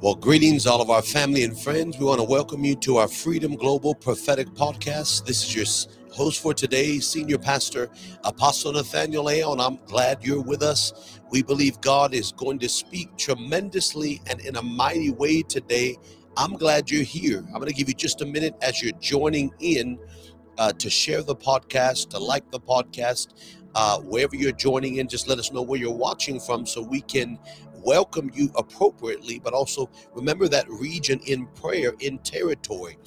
Well, greetings, all of our family and friends. We want to welcome you to our Freedom Global Prophetic Podcast. This is your host for today, Senior Pastor Apostle Nathaniel Leon. I'm glad you're with us. We believe God is going to speak tremendously and in a mighty way today. I'm glad you're here. I'm going to give you just a minute as you're joining in uh, to share the podcast, to like the podcast. Uh, wherever you're joining in, just let us know where you're watching from so we can welcome you appropriately, but also remember that region in prayer, in territory.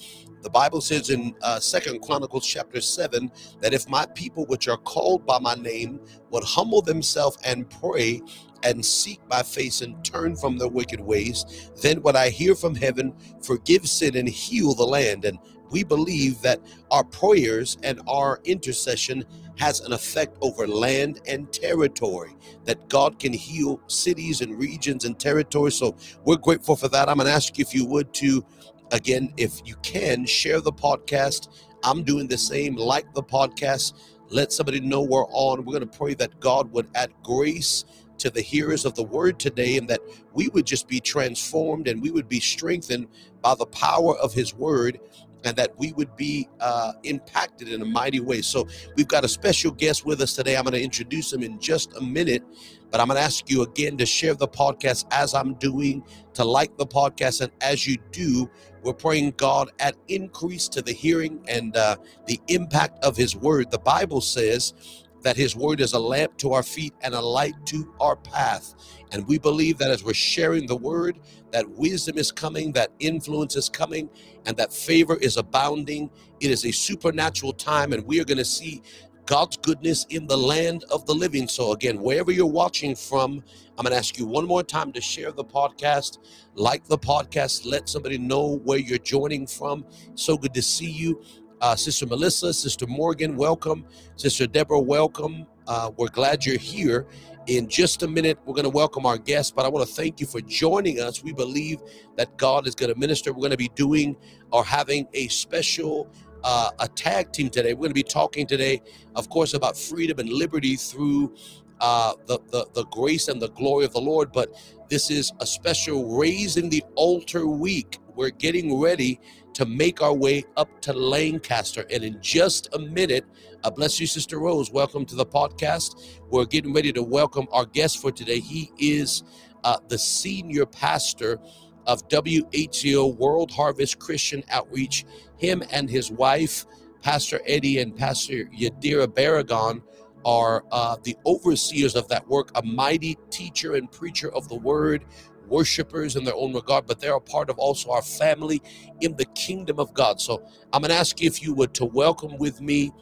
The Bible says in uh, Second Chronicles chapter seven that if my people, which are called by my name, would humble themselves and pray and seek my face and turn from their wicked ways, then would I hear from heaven, forgive sin and heal the land. And we believe that our prayers and our intercession has an effect over land and territory, that God can heal cities and regions and territories. So we're grateful for that. I'm going to ask you if you would to, again, if you can, share the podcast. I'm doing the same, like the podcast. Let somebody know we're on. We're going to pray that God would add grace to the hearers of the word today and that we would just be transformed and we would be strengthened by the power of his word and that we would be uh, impacted in a mighty way. So, we've got a special guest with us today. I'm going to introduce him in just a minute, but I'm going to ask you again to share the podcast as I'm doing, to like the podcast. And as you do, we're praying God at increase to the hearing and uh, the impact of His word. The Bible says, that his word is a lamp to our feet and a light to our path. And we believe that as we're sharing the word, that wisdom is coming, that influence is coming, and that favor is abounding. It is a supernatural time, and we are going to see God's goodness in the land of the living. So, again, wherever you're watching from, I'm going to ask you one more time to share the podcast, like the podcast, let somebody know where you're joining from. So good to see you. Uh, Sister Melissa, Sister Morgan, welcome. Sister Deborah, welcome. Uh, we're glad you're here. In just a minute, we're going to welcome our guests, but I want to thank you for joining us. We believe that God is going to minister. We're going to be doing or having a special uh, a tag team today. We're going to be talking today, of course, about freedom and liberty through uh, the, the the grace and the glory of the Lord. But this is a special raising the altar week. We're getting ready to make our way up to Lancaster. And in just a minute, uh, bless you, Sister Rose. Welcome to the podcast. We're getting ready to welcome our guest for today. He is uh, the senior pastor of WHCO World Harvest Christian Outreach. Him and his wife, Pastor Eddie and Pastor Yadira Barragon, are uh, the overseers of that work, a mighty teacher and preacher of the word worshipers in their own regard, but they're a part of also our family in the kingdom of God. So I'm going to ask you if you would to welcome with me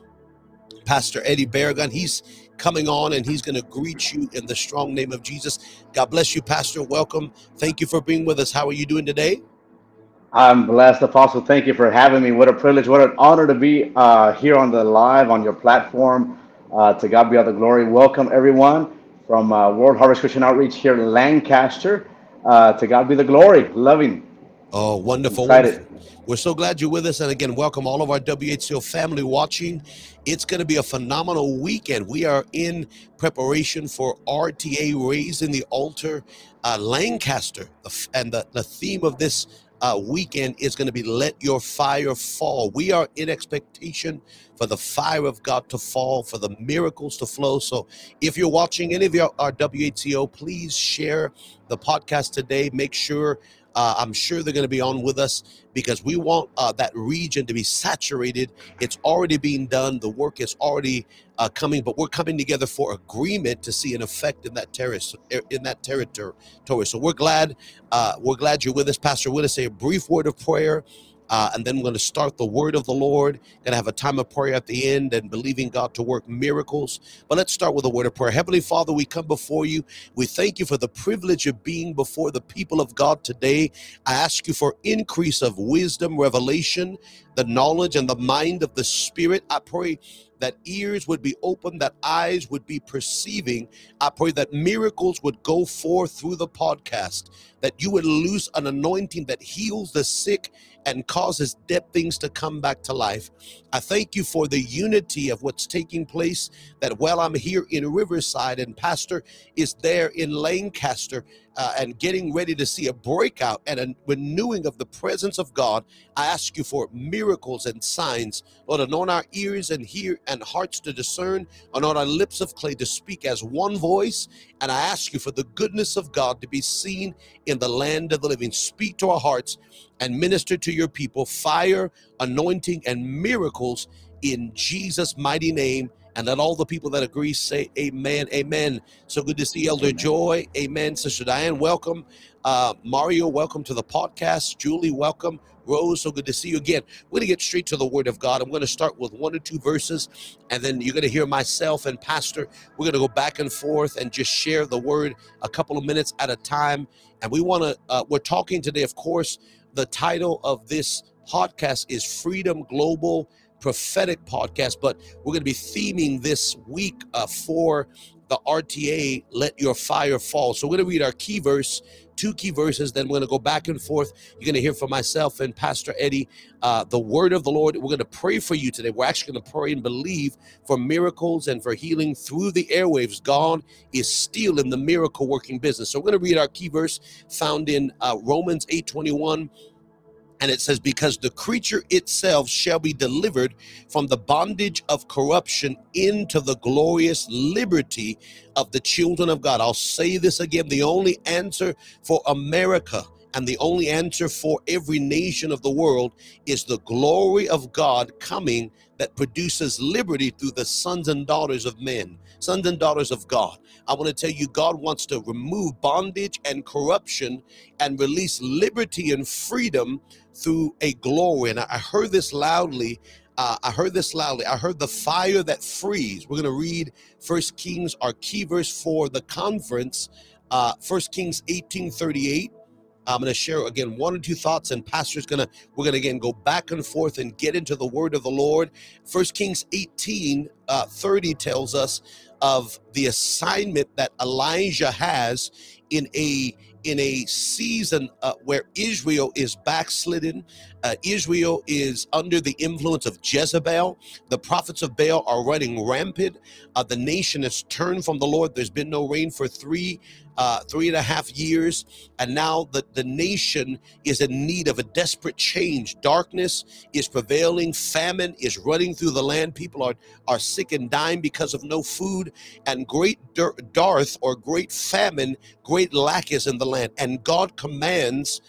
Pastor Eddie Barragon. He's coming on and he's going to greet you in the strong name of Jesus. God bless you, Pastor. Welcome. Thank you for being with us. How are you doing today? I'm blessed, Apostle. Thank you for having me. What a privilege, what an honor to be uh, here on the live on your platform. Uh, to God be all the glory. Welcome, everyone, from uh, World Harvest Christian Outreach here in Lancaster. Uh, to God be the glory. Loving. Oh, wonderful. wonderful. We're so glad you're with us. And again, welcome all of our WHCO family watching. It's going to be a phenomenal weekend. We are in preparation for RTA Raising the Altar uh, Lancaster. And the, the theme of this uh, weekend is going to be Let Your Fire Fall. We are in expectation for the fire of God to fall, for the miracles to flow. So if you're watching any of your, our WHCO, please share the podcast today. Make sure uh, I'm sure they're going to be on with us because we want uh, that region to be saturated. It's already being done. The work is already uh, coming, but we're coming together for agreement to see an effect in that terrace in that territory. So we're glad uh, we're glad you're with us, Pastor. To say a brief word of prayer. Uh, and then we're going to start the word of the Lord. Going to have a time of prayer at the end and believing God to work miracles. But let's start with a word of prayer. Heavenly Father, we come before you. We thank you for the privilege of being before the people of God today. I ask you for increase of wisdom, revelation, the knowledge, and the mind of the Spirit. I pray that ears would be open, that eyes would be perceiving. I pray that miracles would go forth through the podcast, that you would loose an anointing that heals the sick and causes dead things to come back to life. I thank you for the unity of what's taking place. That while I'm here in Riverside and Pastor is there in Lancaster, uh, and getting ready to see a breakout and a renewing of the presence of God, I ask you for miracles and signs. Lord, anoint our ears and hear and hearts to discern, anoint our lips of clay to speak as one voice. And I ask you for the goodness of God to be seen in the land of the living. Speak to our hearts and minister to your people. Fire, anointing, and miracles in Jesus' mighty name. And let all the people that agree say amen. Amen. So good to see Elder amen. Joy. Amen. Sister Diane, welcome. Uh, Mario, welcome to the podcast. Julie, welcome. Rose, so good to see you again. We're going to get straight to the Word of God. I'm going to start with one or two verses, and then you're going to hear myself and Pastor. We're going to go back and forth and just share the Word a couple of minutes at a time. And we want to, uh, we're talking today, of course, the title of this podcast is Freedom Global prophetic podcast, but we're going to be theming this week uh, for the RTA, Let Your Fire Fall. So we're going to read our key verse, two key verses, then we're going to go back and forth. You're going to hear from myself and Pastor Eddie uh, the word of the Lord. We're going to pray for you today. We're actually going to pray and believe for miracles and for healing through the airwaves. God is still in the miracle working business. So we're going to read our key verse found in uh, Romans 8 21 and it says, Because the creature itself shall be delivered from the bondage of corruption into the glorious liberty of the children of God. I'll say this again the only answer for America and the only answer for every nation of the world is the glory of God coming that produces liberty through the sons and daughters of men, sons and daughters of God. I want to tell you, God wants to remove bondage and corruption and release liberty and freedom through a glory. And I heard this loudly. Uh, I heard this loudly. I heard the fire that frees. We're going to read First Kings, our key verse for the conference. Uh, First Kings 1838 I'm going to share again one or two thoughts, and Pastor's going to we're going to again go back and forth and get into the Word of the Lord. First Kings 18 uh, 30 tells us of the assignment that Elijah has in a in a season uh, where Israel is backslidden, uh, Israel is under the influence of Jezebel. The prophets of Baal are running rampant. Uh, the nation has turned from the Lord. There's been no rain for three uh, three and a half years, and now the, the nation is in need of a desperate change. Darkness is prevailing, famine is running through the land. People are, are sick and dying because of no food, and great dearth or great famine, great lack is in the land. And God commands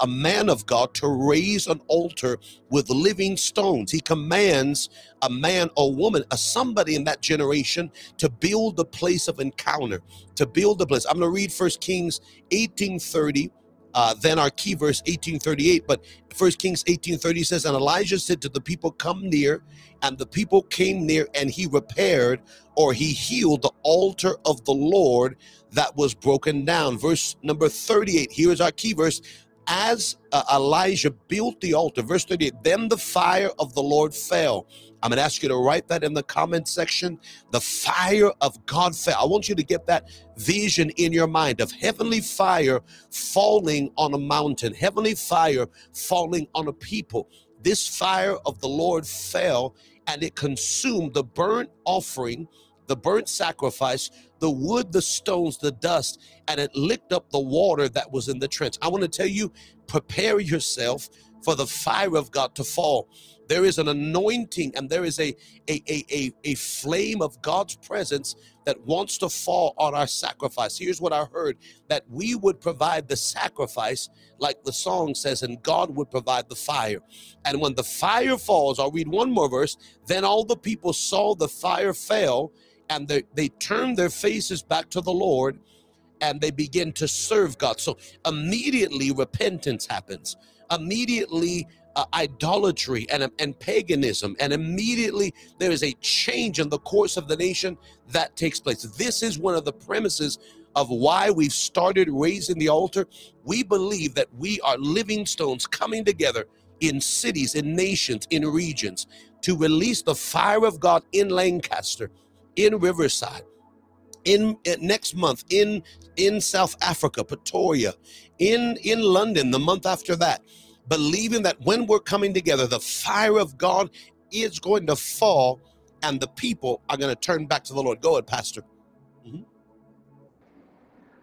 a man of God to raise an altar with living stones. He commands a man or woman, a somebody in that generation to build the place of encounter, to build the place. I'm going to read First Kings 1830. Uh, then our key verse 1838 but first kings 1830 says and elijah said to the people come near and the people came near and he repaired or he healed the altar of the lord that was broken down verse number 38 here's our key verse as uh, Elijah built the altar, verse 38, then the fire of the Lord fell. I'm going to ask you to write that in the comment section. The fire of God fell. I want you to get that vision in your mind of heavenly fire falling on a mountain, heavenly fire falling on a people. This fire of the Lord fell and it consumed the burnt offering the burnt sacrifice, the wood, the stones, the dust, and it licked up the water that was in the trench. I want to tell you, prepare yourself for the fire of God to fall. There is an anointing and there is a, a, a, a, a flame of God's presence that wants to fall on our sacrifice. Here's what I heard that we would provide the sacrifice, like the song says, and God would provide the fire. And when the fire falls, I'll read one more verse. Then all the people saw the fire fell and they, they turn their faces back to the Lord and they begin to serve God. So immediately repentance happens. Immediately uh, idolatry and, and paganism, and immediately there is a change in the course of the nation that takes place. This is one of the premises of why we've started raising the altar. We believe that we are living stones coming together in cities, in nations, in regions to release the fire of God in Lancaster in Riverside, in, in, next month in in South Africa, Pretoria, in in London the month after that, believing that when we're coming together, the fire of God is going to fall and the people are going to turn back to the Lord. Go ahead, Pastor. Mm-hmm.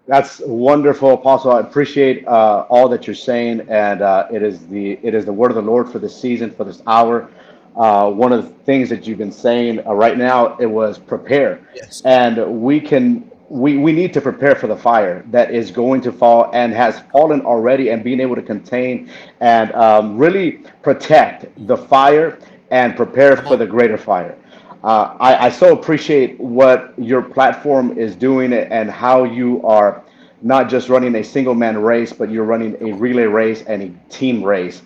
That's wonderful, Apostle. I appreciate uh, all that you're saying, and uh, it is the it is the word of the Lord for this season, for this hour. Uh, one of the things that you've been saying uh, right now it was prepare, Yes. and we can we we need to prepare for the fire that is going to fall and has fallen already, and being able to contain and um, really protect the fire and prepare for the greater fire. Uh, I, I so appreciate what your platform is doing and how you are not just running a single man race, but you're running a relay race and a team race.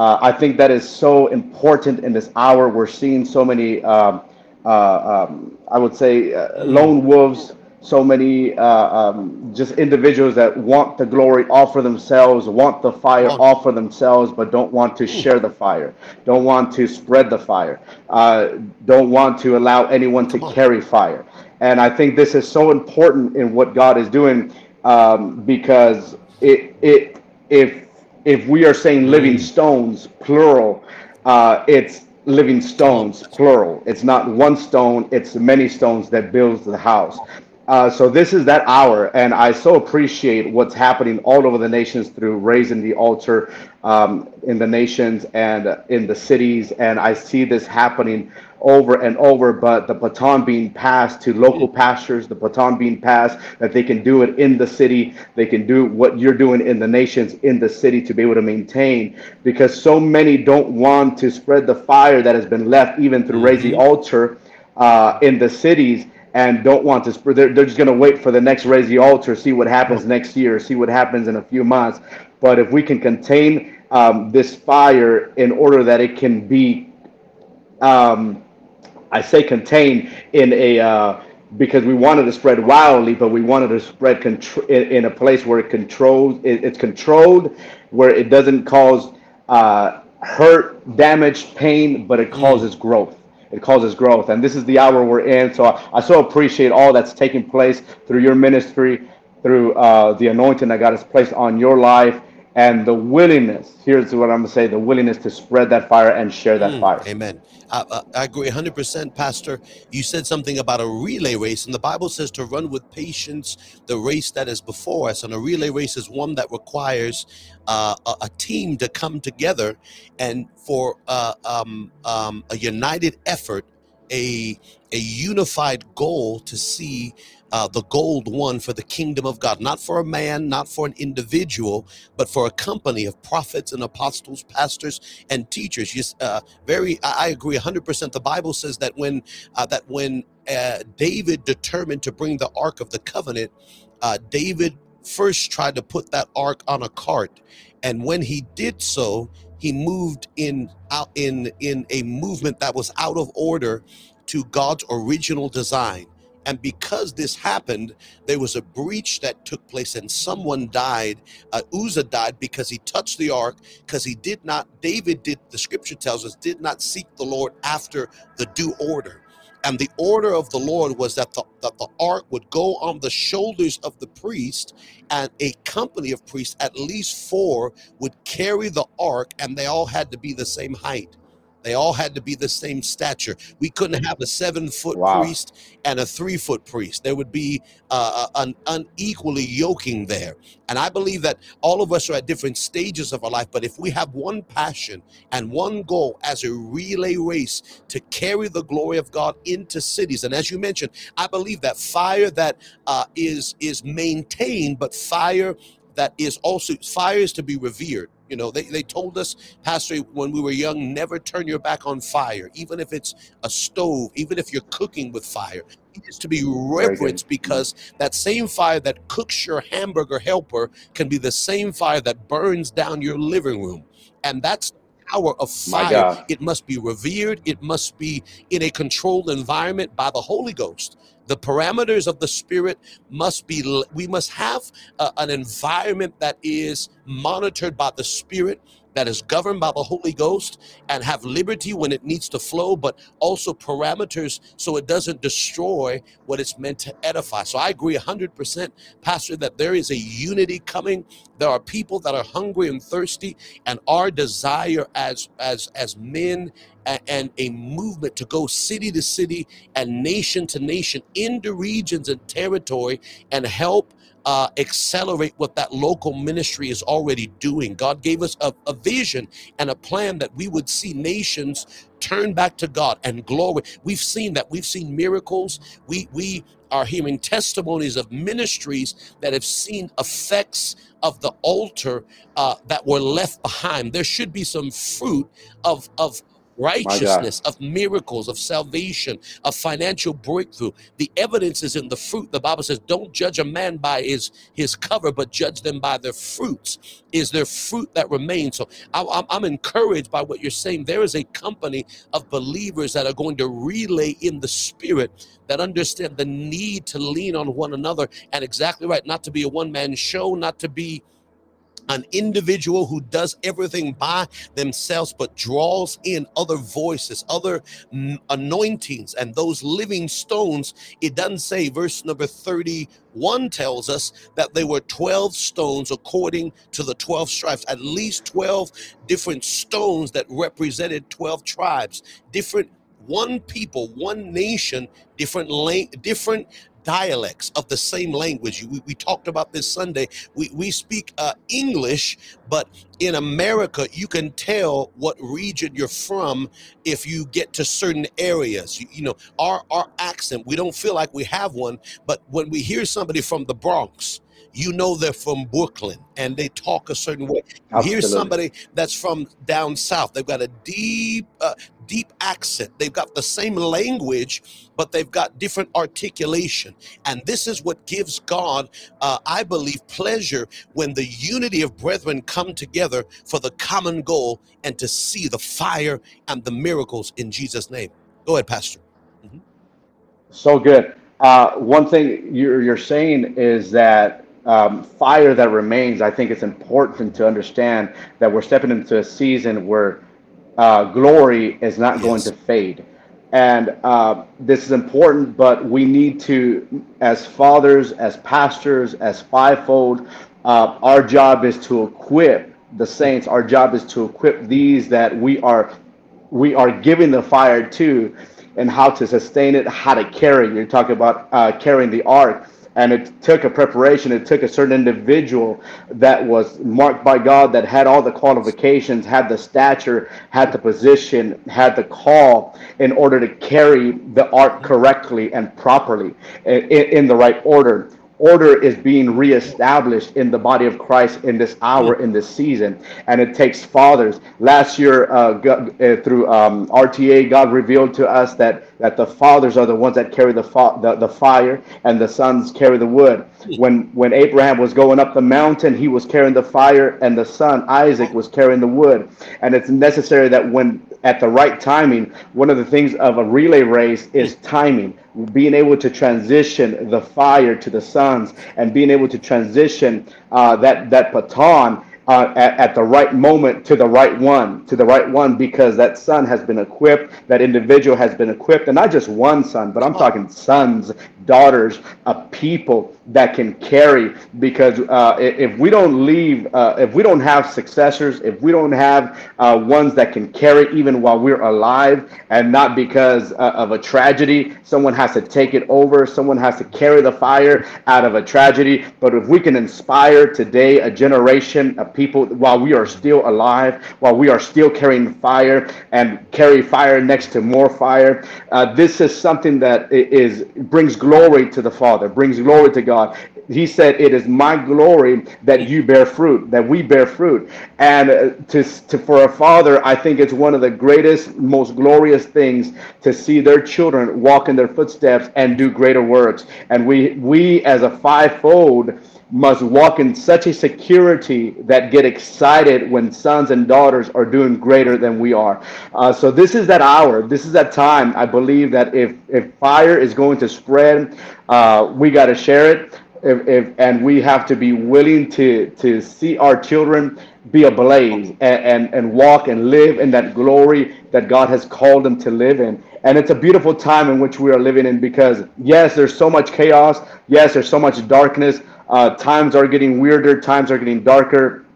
Uh, I think that is so important in this hour. We're seeing so many, um, uh, um, I would say, uh, lone wolves, so many uh, um, just individuals that want the glory all for themselves, want the fire all for themselves, but don't want to Mm. share the fire, don't want to spread the fire, uh, don't want to allow anyone to carry fire. And I think this is so important in what God is doing um, because it it if if we are saying living Mm. stones plural, uh, it's living stones plural. It's not one stone; it's many stones that builds the house. Uh, so this is that hour, and I so appreciate what's happening all over the nations through raising the altar um, in the nations and in the cities, and I see this happening over and over. But the baton being passed to local Mm. pastors, the baton being passed that they can do it in the city, they can do what you're doing in the nations, in the city to be able to maintain, because so many don't want to spread the fire that has been left even through raise the hmm altar uh, in the cities and don't want to spread. They're, they're just going to wait for the next raise the altar, see what happens on. next year, see what happens in a few months. But if we can contain um, this fire in order that it can be um, I say contained in a uh, because we wanted to spread wildly, but we wanted to spread contr- in, in a place where it controls it, it's controlled, where it doesn't cause uh, hurt, damage, pain, but it Mm. causes growth. It causes growth, and this is the hour we're in. So I, I so appreciate all that's taking place through your ministry, through uh, the anointing that God has placed on your life, and the willingness. Here's what I'm gonna say: the willingness to spread that fire and share that Mm, fire. amen. I, I, I agree 100%, Pastor. You said something about a relay race, and the Bible says to run with patience the race that is before us. And a relay race is one that requires uh, a, a team to come together and for uh, um, um, a united effort, a, a unified goal to see uh, the gold won for the kingdom of God, not for a man, not for an individual, but for a company of prophets and apostles, pastors, and teachers. Yes, uh, very, I I agree 100%. The Bible says that when uh, that when uh, David determined to bring the Ark of the Covenant, uh, David first tried to put that ark on a cart, and when he did so, he moved in out in in a movement that was out of order to God's original design. And because this happened, there was a breach that took place, and someone died. Uh, Uzzah died because he touched the ark because he did not david did the scripture tells us did not seek the lord after the due order and the order of the lord was that the, that the ark would go on the shoulders of the priest and a company of priests at least four would carry the ark and they all had to be the same height they all had to be the same stature. We couldn't have a seven foot Wow. priest and a three foot priest. There would be uh, an unequally yoking there. And I believe that all of us are at different stages of our life, but if we have one passion and one goal as a relay race to carry the glory of God into cities, and as you mentioned, I believe that fire that uh, is is maintained, but fire that is also fire is to be revered. You know, they, they told us, Pastor, when we were young, never turn your back on fire, even if it's a stove, even if you're cooking with fire. It is to be reverenced because that same fire that cooks your hamburger helper can be the same fire that burns down your living room. And that's the power of fire. It must be revered, it must be in a controlled environment by the Holy Ghost. The parameters of the Spirit must be, we must have a- an environment that is monitored by the Spirit, that is governed by the Holy Ghost, and have liberty when it needs to flow, but also parameters so it doesn't destroy what it's meant to edify. So I agree 100%, Pastor, that there is a unity coming. There are people that are hungry and thirsty, and our desire as as as men and a movement to go city to city and nation to nation into regions and territory and help uh, accelerate what that local ministry is already doing. God gave us a, a vision and a plan that we would see nations turn back to God and glory. We've seen that. We've seen miracles. We we are hearing testimonies of ministries that have seen effects of the altar uh, that were left behind. There should be some fruit of of righteousness, of miracles, of salvation, of financial breakthrough. The evidence is in the fruit. The Bible says, "Don't judge a man by his his cover, but judge them by their fruits." Is there fruit that remains? So I, I'm, I'm encouraged by what you're saying. There is a company of believers that are going to relay in the spirit that understand the need to lean on one another and exactly right, not to be a one man show, not to be an individual who does everything by themselves but draws in other voices other anointings and those living stones. It doesn't say verse number 31 tells us that they were 12 stones according to the 12 stripes at least 12 different stones that represented 12 tribes. Different one people, one nation, different lang- different dialects of the same language. We, we talked about this Sunday. We, we speak uh, English, but in America, you can tell what region you're from if you get to certain areas. You, you know, our, our accent, we don't feel like we have one, but when we hear somebody from the Bronx, you know they're from Brooklyn and they talk a certain way. Here's somebody that's from down south. They've got a deep, uh, deep accent. They've got the same language, but they've got different articulation. And this is what gives God, uh, I believe, pleasure when the unity of brethren come together for the common goal and to see the fire and the miracles in Jesus' name. Go ahead, Pastor. Mm-hmm. So good. Uh, one thing you're, you're saying is that um, fire that remains, I think it's important to understand that we're stepping into a season where uh, glory is not yes. going to fade. And uh, this is important, but we need to, as fathers, as pastors, as fivefold, uh, our job is to equip the saints. Our job is to equip these that we are we are giving the fire to, and how to sustain it, how to carry. You're talking about uh, carrying the ark and it took a preparation it took a certain individual that was marked by god that had all the qualifications had the stature had the position had the call in order to carry the ark correctly and properly in, in the right order order is being reestablished in the body of Christ in this hour, in this season. And it takes fathers. Last year, uh, uh, through um, RTA, God revealed to us that, that the fathers are the ones that carry the, fa- the, the fire and the sons carry the wood. When, when Abraham was going up the mountain, he was carrying the fire, and the son, Isaac, was carrying the wood. And it's necessary that when at the right timing, one of the things of a relay race is timing being able to transition the fire to the sons and being able to transition uh, that that baton uh, at, at, the right moment to the right one, to the right one, because that son has been equipped, that individual has been equipped, and not just one son, but I'm talking sons, daughters, a people that can carry. Because uh, if we don't leave, uh, if we don't have successors, if we don't have uh, ones that can carry even while we're alive, and not because uh, of a tragedy, someone has to take it over, someone has to carry the fire out of a tragedy. But if we can inspire today a generation of people while we are still alive, while we are still carrying fire and carry fire next to more fire, uh, this is something that is brings glory to the Father, brings glory to God. He said, "It is my glory that you bear fruit, that we bear fruit." And uh, to, to for a father, I think it's one of the greatest, most glorious things to see their children walk in their footsteps and do greater works. And we we as a fivefold must walk in such a security that get excited when sons and daughters are doing greater than we are. Uh, so this is that hour. This is that time. I believe that if if fire is going to spread, uh, we got to share it. If, if, and we have to be willing to to see our children be ablaze and, and and walk and live in that glory that God has called them to live in. And it's a beautiful time in which we are living in because yes, there's so much chaos. Yes, there's so much darkness. Uh, times are getting weirder, times are getting darker.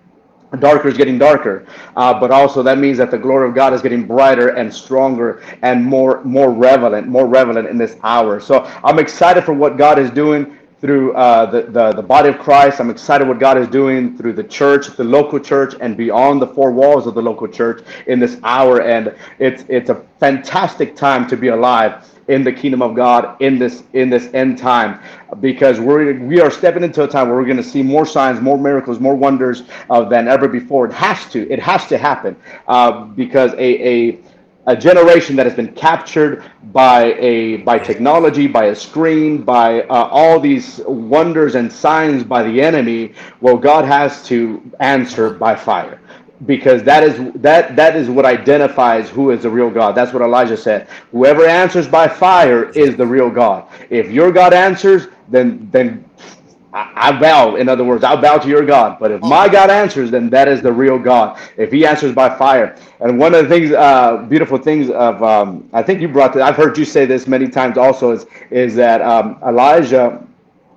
Darker is getting darker, uh, but also that means that the glory of God is getting brighter and stronger and more more relevant, more relevant in this hour. So I'm excited for what God is doing through uh, the, the, the body of Christ. I'm excited what God is doing through the church, the local church, and beyond the four walls of the local church in this hour. And it's it's a fantastic time to be alive in the kingdom of God in this in this end time because we're we are stepping into a time where we're going to see more signs, more miracles, more wonders uh, than ever before. It has to it has to happen uh, because a, a a generation that has been captured by a by technology, by a screen, by uh, all these wonders and signs by the enemy. Well, God has to answer by fire because that is that that is what identifies who is the real God. That's what Elijah said. Whoever answers by fire is the real God. If your God answers, then then I, bow. In other words, I bow to your God. But if my God answers, then that is the real God. If He answers by fire, and one of the things, uh, beautiful things of, um, I think you brought this. I've heard you say this many times. Also, is is that um, Elijah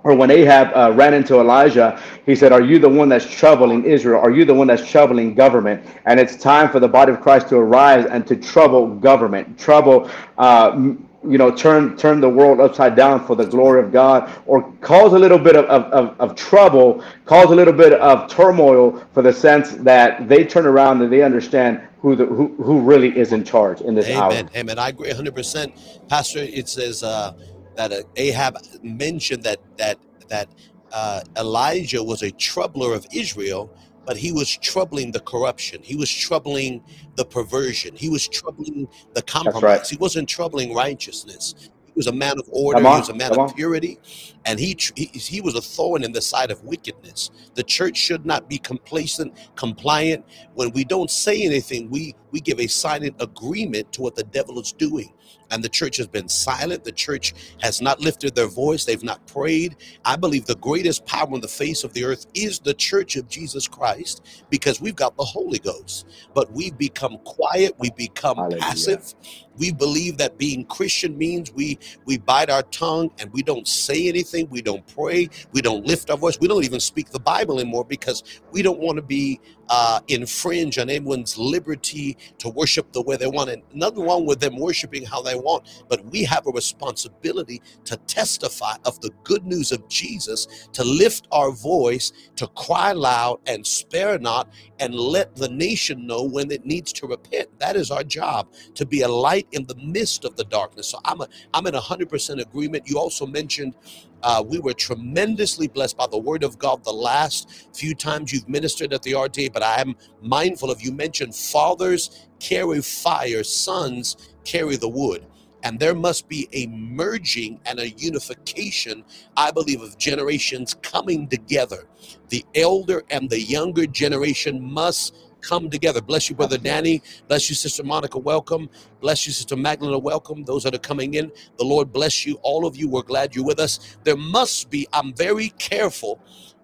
or when Ahab uh, ran into Elijah, he said, Are you the one that's troubling Israel? Are you the one that's troubling government? And it's time for the body of Christ to arise and to trouble government, trouble, uh, you know, turn turn the world upside down for the glory of God, or cause a little bit of, of, of, trouble, cause a little bit of turmoil for the sense that they turn around and they understand who the who, who really is in charge in this Amen. hour. Amen. I agree 100%. Pastor, it says, uh, that uh, Ahab mentioned that that that uh, Elijah was a troubler of Israel, but he was troubling the corruption. He was troubling the perversion. He was troubling the compromise. Right. He wasn't troubling righteousness. He was a man of order. He was a man of purity, and he, he he was a thorn in the side of wickedness. The church should not be complacent, compliant. When we don't say anything, we we give a silent agreement to what the devil is doing and the church has been silent. The church has not lifted their voice. They've not prayed. I believe the greatest power on the face of the earth is the church of Jesus Christ because we've got the Holy Ghost. But we've become quiet. We become Hallelujah. passive. We believe that being Christian means we we bite our tongue and we don't say anything. We don't pray. We don't lift our voice. We don't even speak the Bible anymore because we don't want to be uh, infringe on anyone's liberty to worship the way they want. And nothing wrong with them worshiping how they want, but we have a responsibility to testify of the good news of Jesus, to lift our voice, to cry loud and spare not, and let the nation know when it needs to repent. That is our job to be a light in the midst of the darkness. So I'm a, I'm in 100% agreement. You also mentioned uh, we were tremendously blessed by the word of God the last few times you've ministered at the RTA, but I am mindful of you mentioned fathers carry fire, sons carry the wood. And there must be a merging and a unification, I believe, of generations coming together. The elder and the younger generation must come together. Bless you, Brother Danny. Bless you, Sister Monica. Welcome. Bless you, Sister Magdalena. Welcome. Those that are coming in, the Lord bless you. All of you, we're glad you're with us. There must be, I'm very careful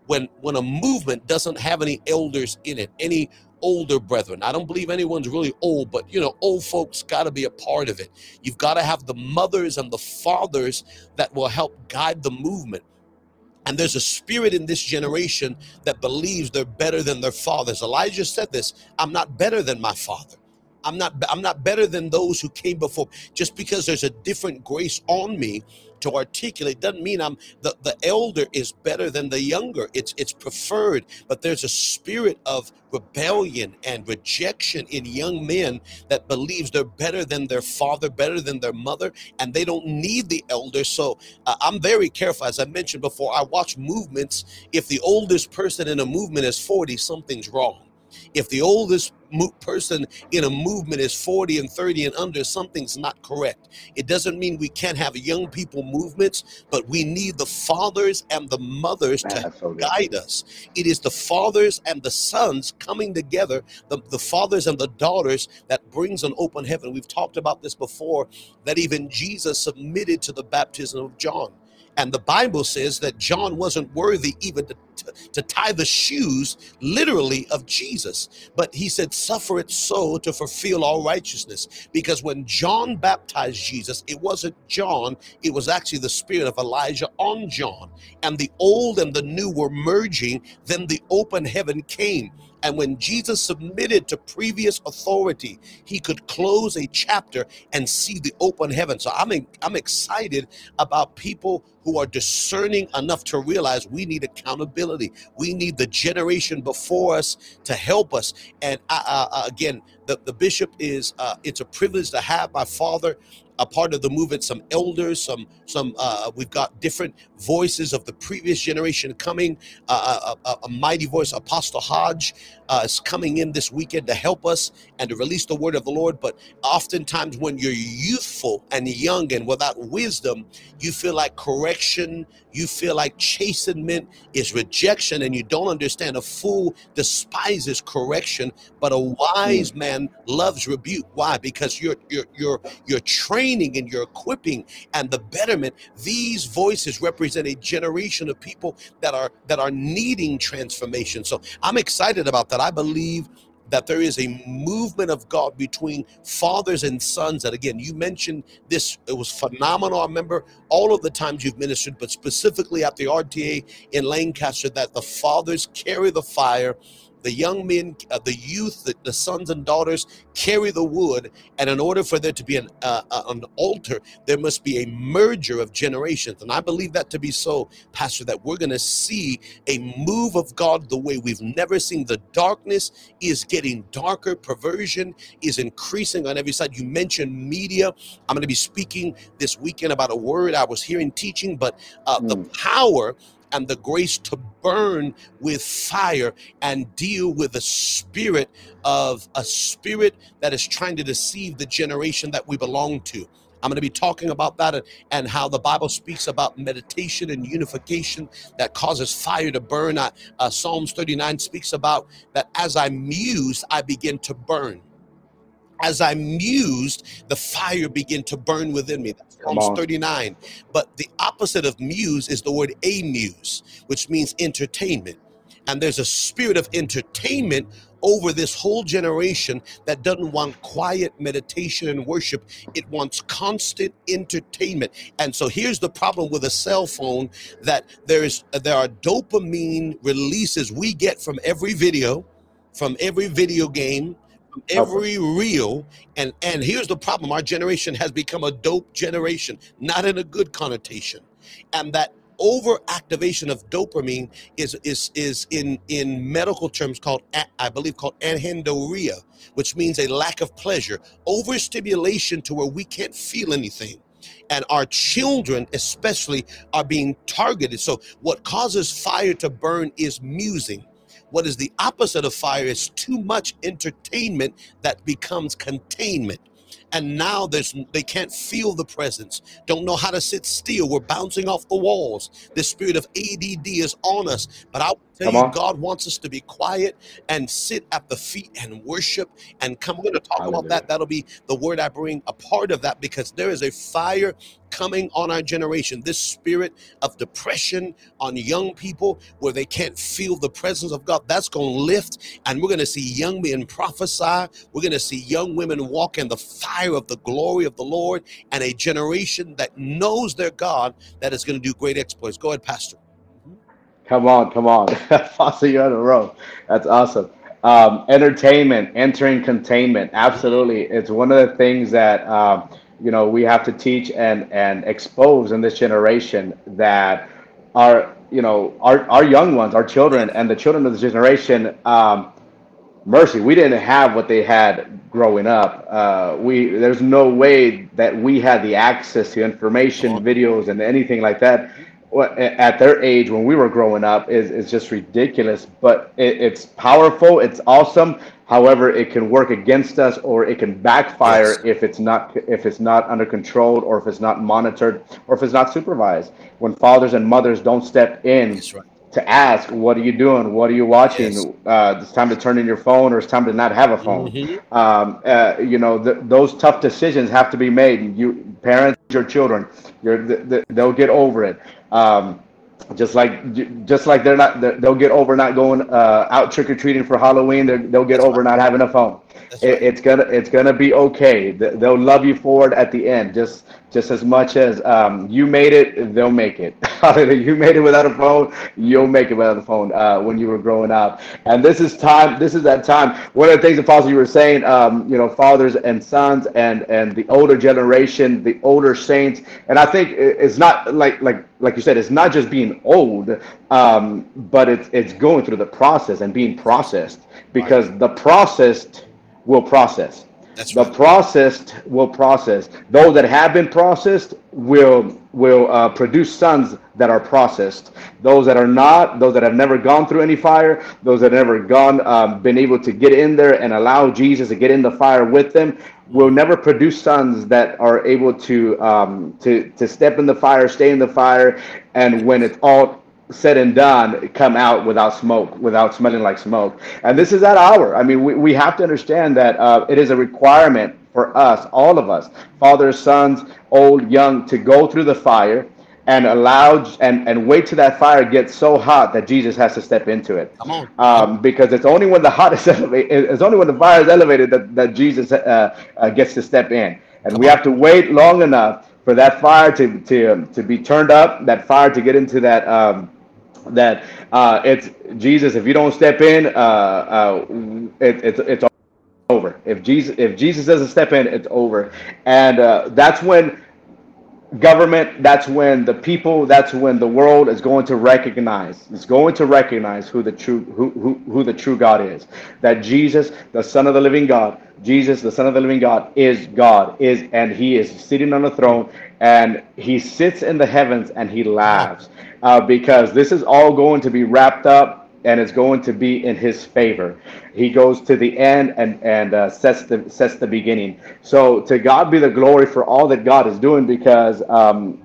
when when a movement doesn't have any elders in it, any older brethren. I don't believe anyone's really old, but you know, old folks got to be a part of it. You've got to have the mothers and the fathers that will help guide the movement. And there's a spirit in this generation that believes they're better than their fathers. Elijah said this I'm not better than my father. I'm not I'm not better than those who came before. Just because there's a different grace on me to articulate doesn't mean I'm the, the elder is better than the younger. It's it's preferred, but there's a spirit of rebellion and rejection in young men that believes they're better than their father, better than their mother, and they don't need the elder. So uh, I'm very careful. As I mentioned before, I watch movements. If the oldest person in a movement is 40, something's wrong if the oldest person in a movement is 40 and 30 and under, something's not correct. It doesn't mean we can't have young people movements, but we need the fathers and the mothers to so guide us. It is the fathers and the sons coming together, the, the fathers and the daughters, that brings an open heaven. We've talked about this before, that even Jesus submitted to the baptism of John. And the Bible says that John wasn't worthy even to, to, to, tie the shoes, literally, of Jesus. But he said, Suffer it so to fulfill all righteousness. Because when John baptized Jesus, it wasn't John, it was actually the spirit of Elijah on John. And the old and the new were merging. Then the open heaven came. And when Jesus submitted to previous authority, he could close a chapter and see the open heaven. So I'm, I'm excited about people who are discerning enough to realize we need accountability. We need the generation before us to help us. And uh, uh, again, the, the bishop is, uh, it's a privilege to have my father a part of the movement some elders some some uh, we've got different voices of the previous generation coming uh, a, a, a, mighty voice apostle hodge uh, is coming in this weekend to help us and to release the word of the lord. But oftentimes when you're youthful and young and without wisdom you feel like correction you feel like chastenment is rejection and you don't understand a fool despises correction but a wise mm. man loves rebuke. Why? Because you're you're you're you're training and you're equipping and the betterment. These voices represent a generation of people that are that are needing transformation. So i'm excited about that i believe that there is a movement of God between fathers and sons. That again, you mentioned this, it was phenomenal. I remember all of the times you've ministered, but specifically at the RTA in Lancaster, that the fathers carry the fire the young men, uh, the youth, the, the, sons and daughters carry the wood. And in order for there to be an, uh, uh, an altar, there must be a merger of generations. And I believe that to be so, Pastor, that we're going to see a move of God the way we've never seen. The darkness is getting darker, perversion is increasing on every side. You mentioned media. I'm going to be speaking this weekend about a word I was hearing teaching, but mm. the hmm. power and the grace to burn with fire and deal with the spirit of a spirit that is trying to deceive the generation that we belong to. I'm going to be talking about that and, how the Bible speaks about meditation and unification that causes fire to burn. Uh, uh, Psalms 39 speaks about that as I muse, I begin to burn as I mused, the fire began to burn within me. That's Psalms 39. But the opposite of muse is the word amuse, which means entertainment. And there's a spirit of entertainment over this whole generation that doesn't want quiet meditation and worship. It wants constant entertainment. And so here's the problem with a cell phone that there is there are dopamine releases we get from every video, from every video game, every reel and and here's the problem our generation has become a dope generation not in a good connotation. And that overactivation of dopamine is is is in in medical terms called i believe called anhedonia which means a lack of pleasure overstimulation to where we can't feel anything. And our children especially are being targeted. So what causes fire to burn is musing what is the opposite of fire is too much entertainment that becomes containment and now there's they can't feel the presence. Don't know how to sit still. We're bouncing off the walls. The spirit of add is on us. But i tell come you on. god wants us to be quiet and sit at the feet and worship and come. We're going to talk Hallelujah. about that. That'll be the word i bring a part of that because there is a fire coming on our generation. This spirit of depression on young people where they can't feel the presence of god that's going to lift. And we're going to see young men prophesy. We're going to see young women walk in the fire of the glory of the lord and a generation that knows their god that is going to do great exploits. Go ahead pastor. Come on come on. Foster, you're on a row that's awesome. Um, entertainment entering containment. Absolutely. It's one of the things that um, you know we have to teach and and expose in this generation that our you know our our young ones our children and the children of this generation um, mercy we didn't have what they had growing up uh, we there's no way that we had the access to information videos and anything like that at their age when we were growing up is, is just ridiculous but it, it's powerful it's awesome However, it can work against us or it can backfire yes. if it's not if it's not under control or if it's not monitored or if it's not supervised. When fathers and mothers don't step in right. To ask, "What are you doing? What are you watching? Yes. Uh, it's time to turn in your phone, or it's time to not have a phone." Mm-hmm. Um, uh, you know, those tough decisions have to be made. You parents, your children, the, they'll get over it. Um, just like just like they're not they'll get over not going uh, out trick or treating for Halloween. They'll get over not having a phone. It, right. It's gonna it's gonna be okay. They'll love you for it at the end. Just just as much as um, you made it, they'll make it. you made it without a phone, you'll make it without a phone uh, when you were growing up. And this is time. This is that time. One of the things, Apostle, you were saying, um, you know, fathers and sons, and and the older generation, the older saints. And I think it's not like like like you said, it's not just being old, um, but it's it's going through the process and being processed because right. the processed will process. That's right. The processed will process. Those that have been processed will will uh, produce sons that are processed. Those that are not, those that have never gone through any fire, those that have never gone, um, been able to get in there and allow Jesus to get in the fire with them, will never produce sons that are able to um, to to step in the fire, stay in the fire, and when it's all said and done come out without smoke, without smelling like smoke. And this is that hour. I mean, we, we have to understand that uh, it is a requirement for us, all of us, fathers, sons, old, young, to go through the fire and allow and, and wait till that fire gets so hot that Jesus has to step into it. Come on. Um, because it's only when the hot is elevated, it's only when the fire is elevated that, that Jesus uh, uh, gets to step in. And Come we on. have to wait long enough for that fire to, to, to be turned up, that fire to get into that um, that uh, it's Jesus. If you don't step in, uh, uh, it, it's it's over. If Jesus if Jesus doesn't step in, it's over, and uh, that's when government that's when the people that's when the world is going to recognize is going to recognize who the true who, who, who the true god is. That jesus the son of the living god jesus the son of the living god is god is and he is sitting on the throne and he sits in the heavens and he laughs. Uh, because this is all going to be wrapped up and it's going to be in his favor. He goes to the end and and uh, sets the sets the beginning. So to God be the glory for all that God is doing because um,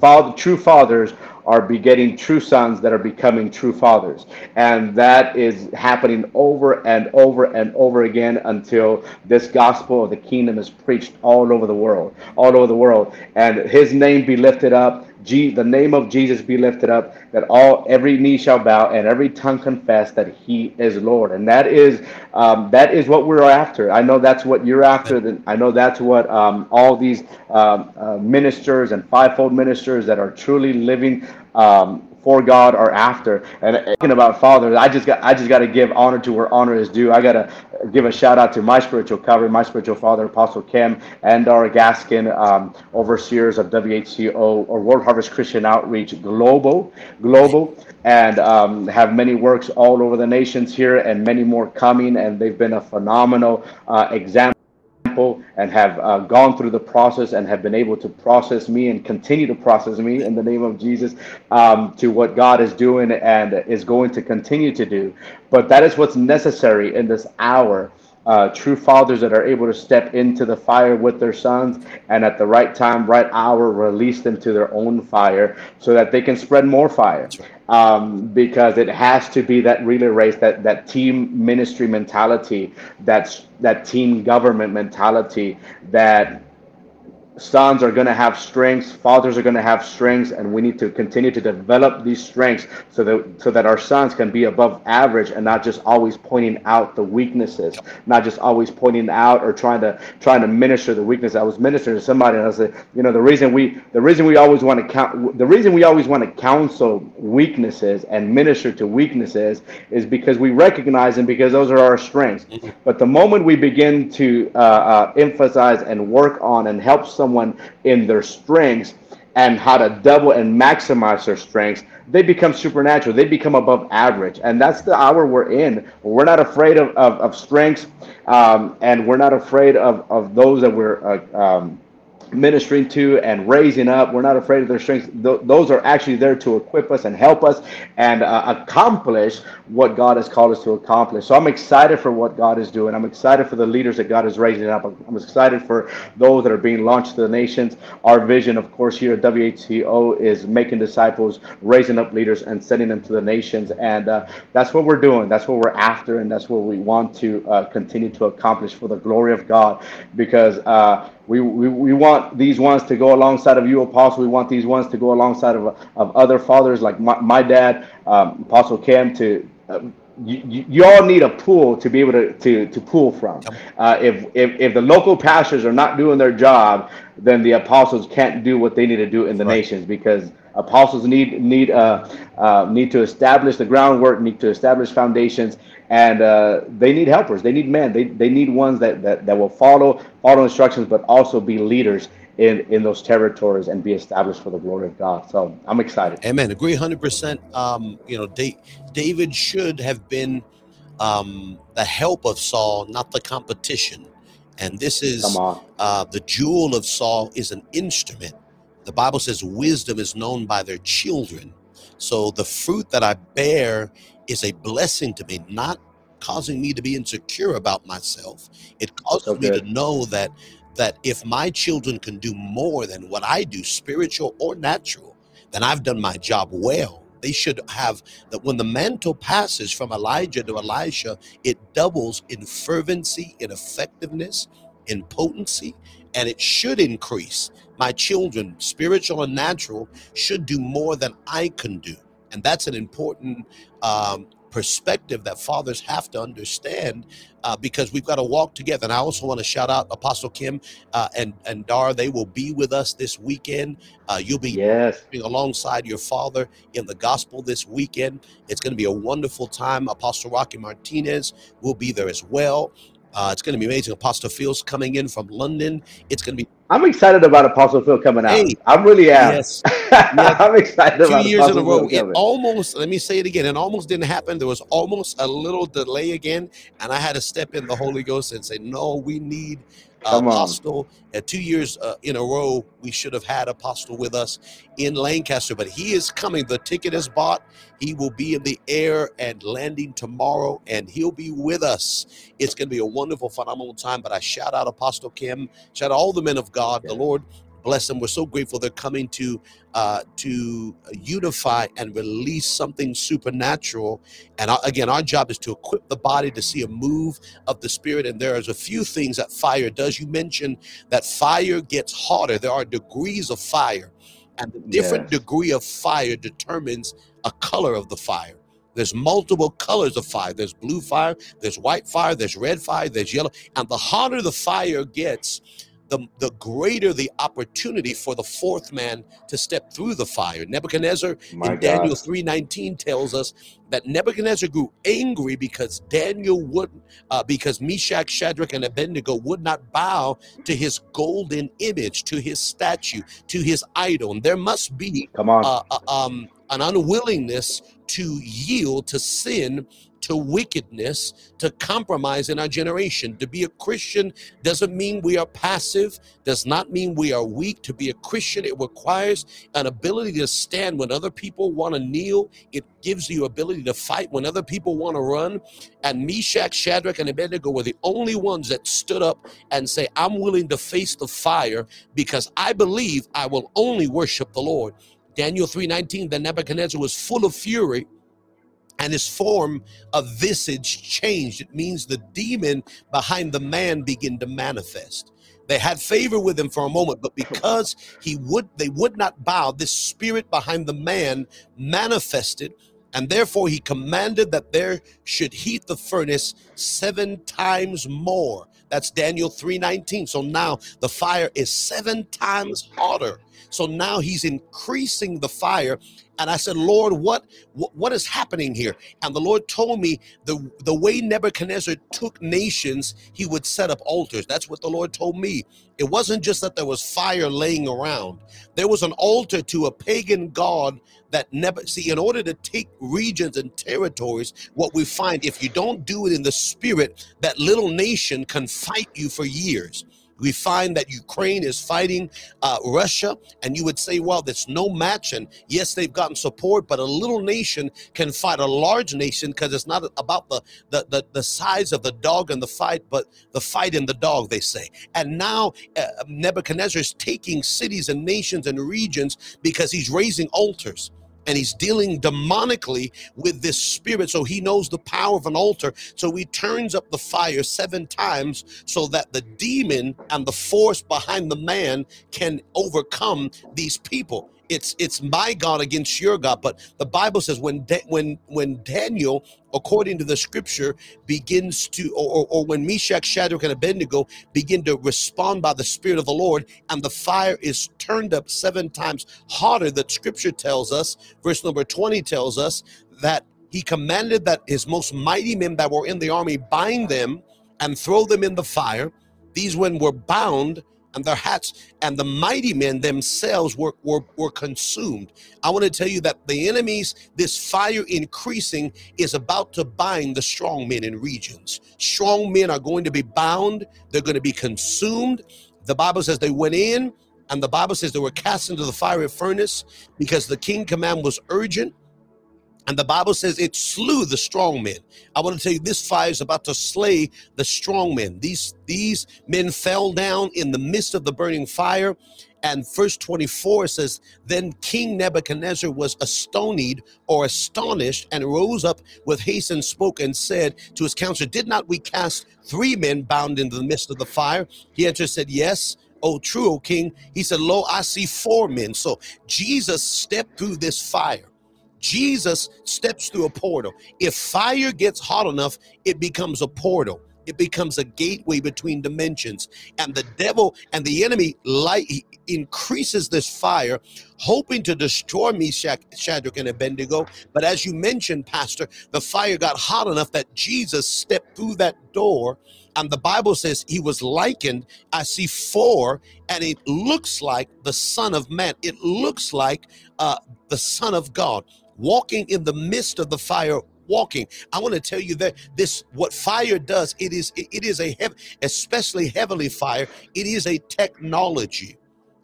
father, true fathers are begetting true sons that are becoming true fathers. And that is happening over and over and over again until this gospel of the kingdom is preached all over the world, all over the world. And his name be lifted up The name of Jesus be lifted up, that all every knee shall bow and every tongue confess that He is Lord, and that is um, that is what we're after. I know that's what you're after. I know that's what um, all these um, uh, ministers and fivefold ministers that are truly living um, for God are after. And talking about fathers, I just got I just got to give honor to where honor is due. I got to give a shout out to my spiritual cover, my spiritual father, Apostle Kim, and Dar Gaskin, um, overseers of WHCO or World Harvest Christian Outreach Global, Global, and um, have many works all over the nations here and many more coming. And they've been a phenomenal uh, example and have uh, gone through the process and have been able to process me and continue to process me in the name of Jesus um, to what God is doing and is going to continue to do. But that is what's necessary in this hour. Uh, true fathers that are able to step into the fire with their sons and at the right time, right hour, release them to their own fire so that they can spread more fire. Um, because it has to be that relay race, that that team ministry mentality, that's that team government mentality that sons are going to have strengths fathers are going to have strengths and we need to continue to develop these strengths so that so that our sons can be above average and not just always pointing out the weaknesses not just always pointing out or trying to trying to minister the weakness i was ministering to somebody and i said you know the reason we the reason we always want to count the reason we always want to counsel weaknesses and minister to weaknesses is because we recognize them because those are our strengths mm-hmm. but the moment we begin to uh, uh, emphasize and work on and help someone someone in their strengths and how to double and maximize their strengths, they become supernatural. They become above average. And that's the hour we're in. We're not afraid of, of, of strengths um, and we're not afraid of, of those that we're uh, um, ministering to and raising up. We're not afraid of their strengths. Th- those are actually there to equip us and help us and uh, accomplish what God has called us to accomplish. So I'm excited for what God is doing. I'm excited for the leaders that God is raising up. I'm excited for those that are being launched to the nations. Our vision, of course, here at WHCO is making disciples, raising up leaders, and sending them to the nations. And uh, that's what we're doing. That's what we're after, and that's what we want to uh, continue to accomplish for the glory of God. Because uh, we, we, we want these ones to go alongside of you, Apostle. We want these ones to go alongside of, of other fathers like my, my dad, um, Apostle Cam, to uh, you, you, you all need a pool to be able to to, to pull from. Uh, if, if if the local pastors are not doing their job, then the apostles can't do what they need to do in the Right. nations because apostles need need uh, uh, need to establish the groundwork, need to establish foundations, and uh, they need helpers. They need men. They, they need ones that, that, that will follow follow instructions, but also be leaders in in those territories and be established for the glory of God. So I'm excited. Amen. Agree 100%. Um, you know, Da- David should have been um, the help of Saul, not the competition. And this is uh, the jewel of Saul is an instrument. The Bible says wisdom is known by their children. So the fruit that I bear is a blessing to me, not causing me to be insecure about myself. It causes me to know that that if my children can do more than what I do, spiritual or natural, then I've done my job well. They should have that when the mantle passes from Elijah to Elisha, it doubles in fervency, in effectiveness, in potency, and it should increase. My children, spiritual and natural, should do more than I can do. And that's an important um, perspective that fathers have to understand uh, because we've got to walk together. And I also want to shout out Apostle Kim uh, and, and Dar. They will be with us this weekend. Uh, you'll be Yes, alongside your father in the gospel this weekend. It's going to be a wonderful time. Apostle Rocky Martinez will be there as well. Uh, it's going to be amazing. Apostle Fields coming in from London. It's going to be, I'm excited about Apostle Phil coming out. hey, I'm really am. yes, yeah, I'm excited two years in a row. It coming. almost, let me say it again, it almost didn't happen. There was almost a little delay again. And I had to step in the Holy Ghost and say, no, we need uh, Come on, Apostle. Uh, two years uh, in a row, we should have had Apostle with us in Lancaster, but he is coming. The ticket is bought. He will be in the air and landing tomorrow, and he'll be with us. It's going to be a wonderful, phenomenal time. But I shout out Apostle Kim, shout out all the men of God. The Lord bless them. We're so grateful they're coming to uh, to unify and release something supernatural. And again, our job is to equip the body to see a move of the Spirit. And there is a few things that fire does. You mentioned that fire gets hotter. There are degrees of fire, and the different yes. degree of fire determines a color of the fire. There's multiple colors of fire. There's blue fire, there's white fire, there's red fire, there's yellow. And the hotter the fire gets, the, the greater the opportunity for the fourth man to step through the fire. Nebuchadnezzar My in Daniel 3:19 tells us that Nebuchadnezzar grew angry because Daniel would uh, because Meshach, Shadrach, and Abednego would not bow to his golden image, to his statue, to his idol. And there must be Come on. uh, uh, um, an unwillingness to yield to sin, to wickedness, to compromise in our generation. To be a Christian doesn't mean we are passive, does not mean we are weak. To be a Christian, it requires an ability to stand when other people want to kneel. It gives you ability to fight when other people want to run. And Meshach, Shadrach, and Abednego were the only ones that stood up and say, I'm willing to face the fire because I believe I will only worship the Lord. Daniel 3:19, then Nebuchadnezzar was full of fury and his form of visage changed. It means the demon behind the man began to manifest. They had favor with him for a moment, but because he would they would not bow, this spirit behind the man manifested, and therefore he commanded that there should heat the furnace seven times more. That's Daniel 3:19. So now the fire is seven times hotter. So now he's increasing the fire. And I said, Lord, what, what what is happening here? And the Lord told me the the way Nebuchadnezzar took nations, he would set up altars. That's what the Lord told me. It wasn't just that there was fire laying around. There was an altar to a pagan god that never see in order to take regions and territories what we find if you don't do it in the spirit that little nation can fight you for years we find that Ukraine is fighting uh, Russia, and you would say, well, there's no match. And yes, they've gotten support, but a little nation can fight a large nation because it's not about the, the, the, the size of the dog in the fight, but the fight in the dog, they say. And now uh, Nebuchadnezzar is taking cities and nations and regions because he's raising altars. And he's dealing demonically with this spirit. So he knows the power of an altar. So he turns up the fire seven times so that the demon and the force behind the man can overcome these people. It's it's my God against your God. But the Bible says when when when Daniel, according to the scripture, begins to or, or, or when Meshach, Shadrach, and Abednego begin to respond by the Spirit of the Lord, and the fire is turned up seven times hotter. That scripture tells us, verse number 20 tells us that he commanded that his most mighty men that were in the army bind them and throw them in the fire. These men were bound and their hats and the mighty men themselves were, were, were consumed. I want to tell you that the enemies, this fire increasing, is about to bind the strong men in regions. Strong men are going to be bound, they're going to be consumed. The Bible says they went in, and the Bible says they were cast into the fiery furnace because the king command was urgent. And the Bible says it slew the strong men. I want to tell you, this fire is about to slay the strong men. These these men fell down in the midst of the burning fire. And verse 24 says, Then King Nebuchadnezzar was astonied or astonished and rose up with haste and spoke and said to his counselor, Did not we cast three men bound into the midst of the fire? He answered, said, Yes. Oh, true, O king. He said, Lo, I see four men. So Jesus stepped through this fire. Jesus steps through a portal. If fire gets hot enough, it becomes a portal. It becomes a gateway between dimensions. And the devil and the enemy light increases this fire, hoping to destroy Meshach, Shadrach, and Abednego. But as you mentioned, Pastor, the fire got hot enough that Jesus stepped through that door. And the Bible says he was likened, I see four, and it looks like the Son of Man. It looks like uh, the Son of God walking in the midst of the fire walking. I want to tell you that this what fire does it is it is a heavy especially heavenly fire it is a technology.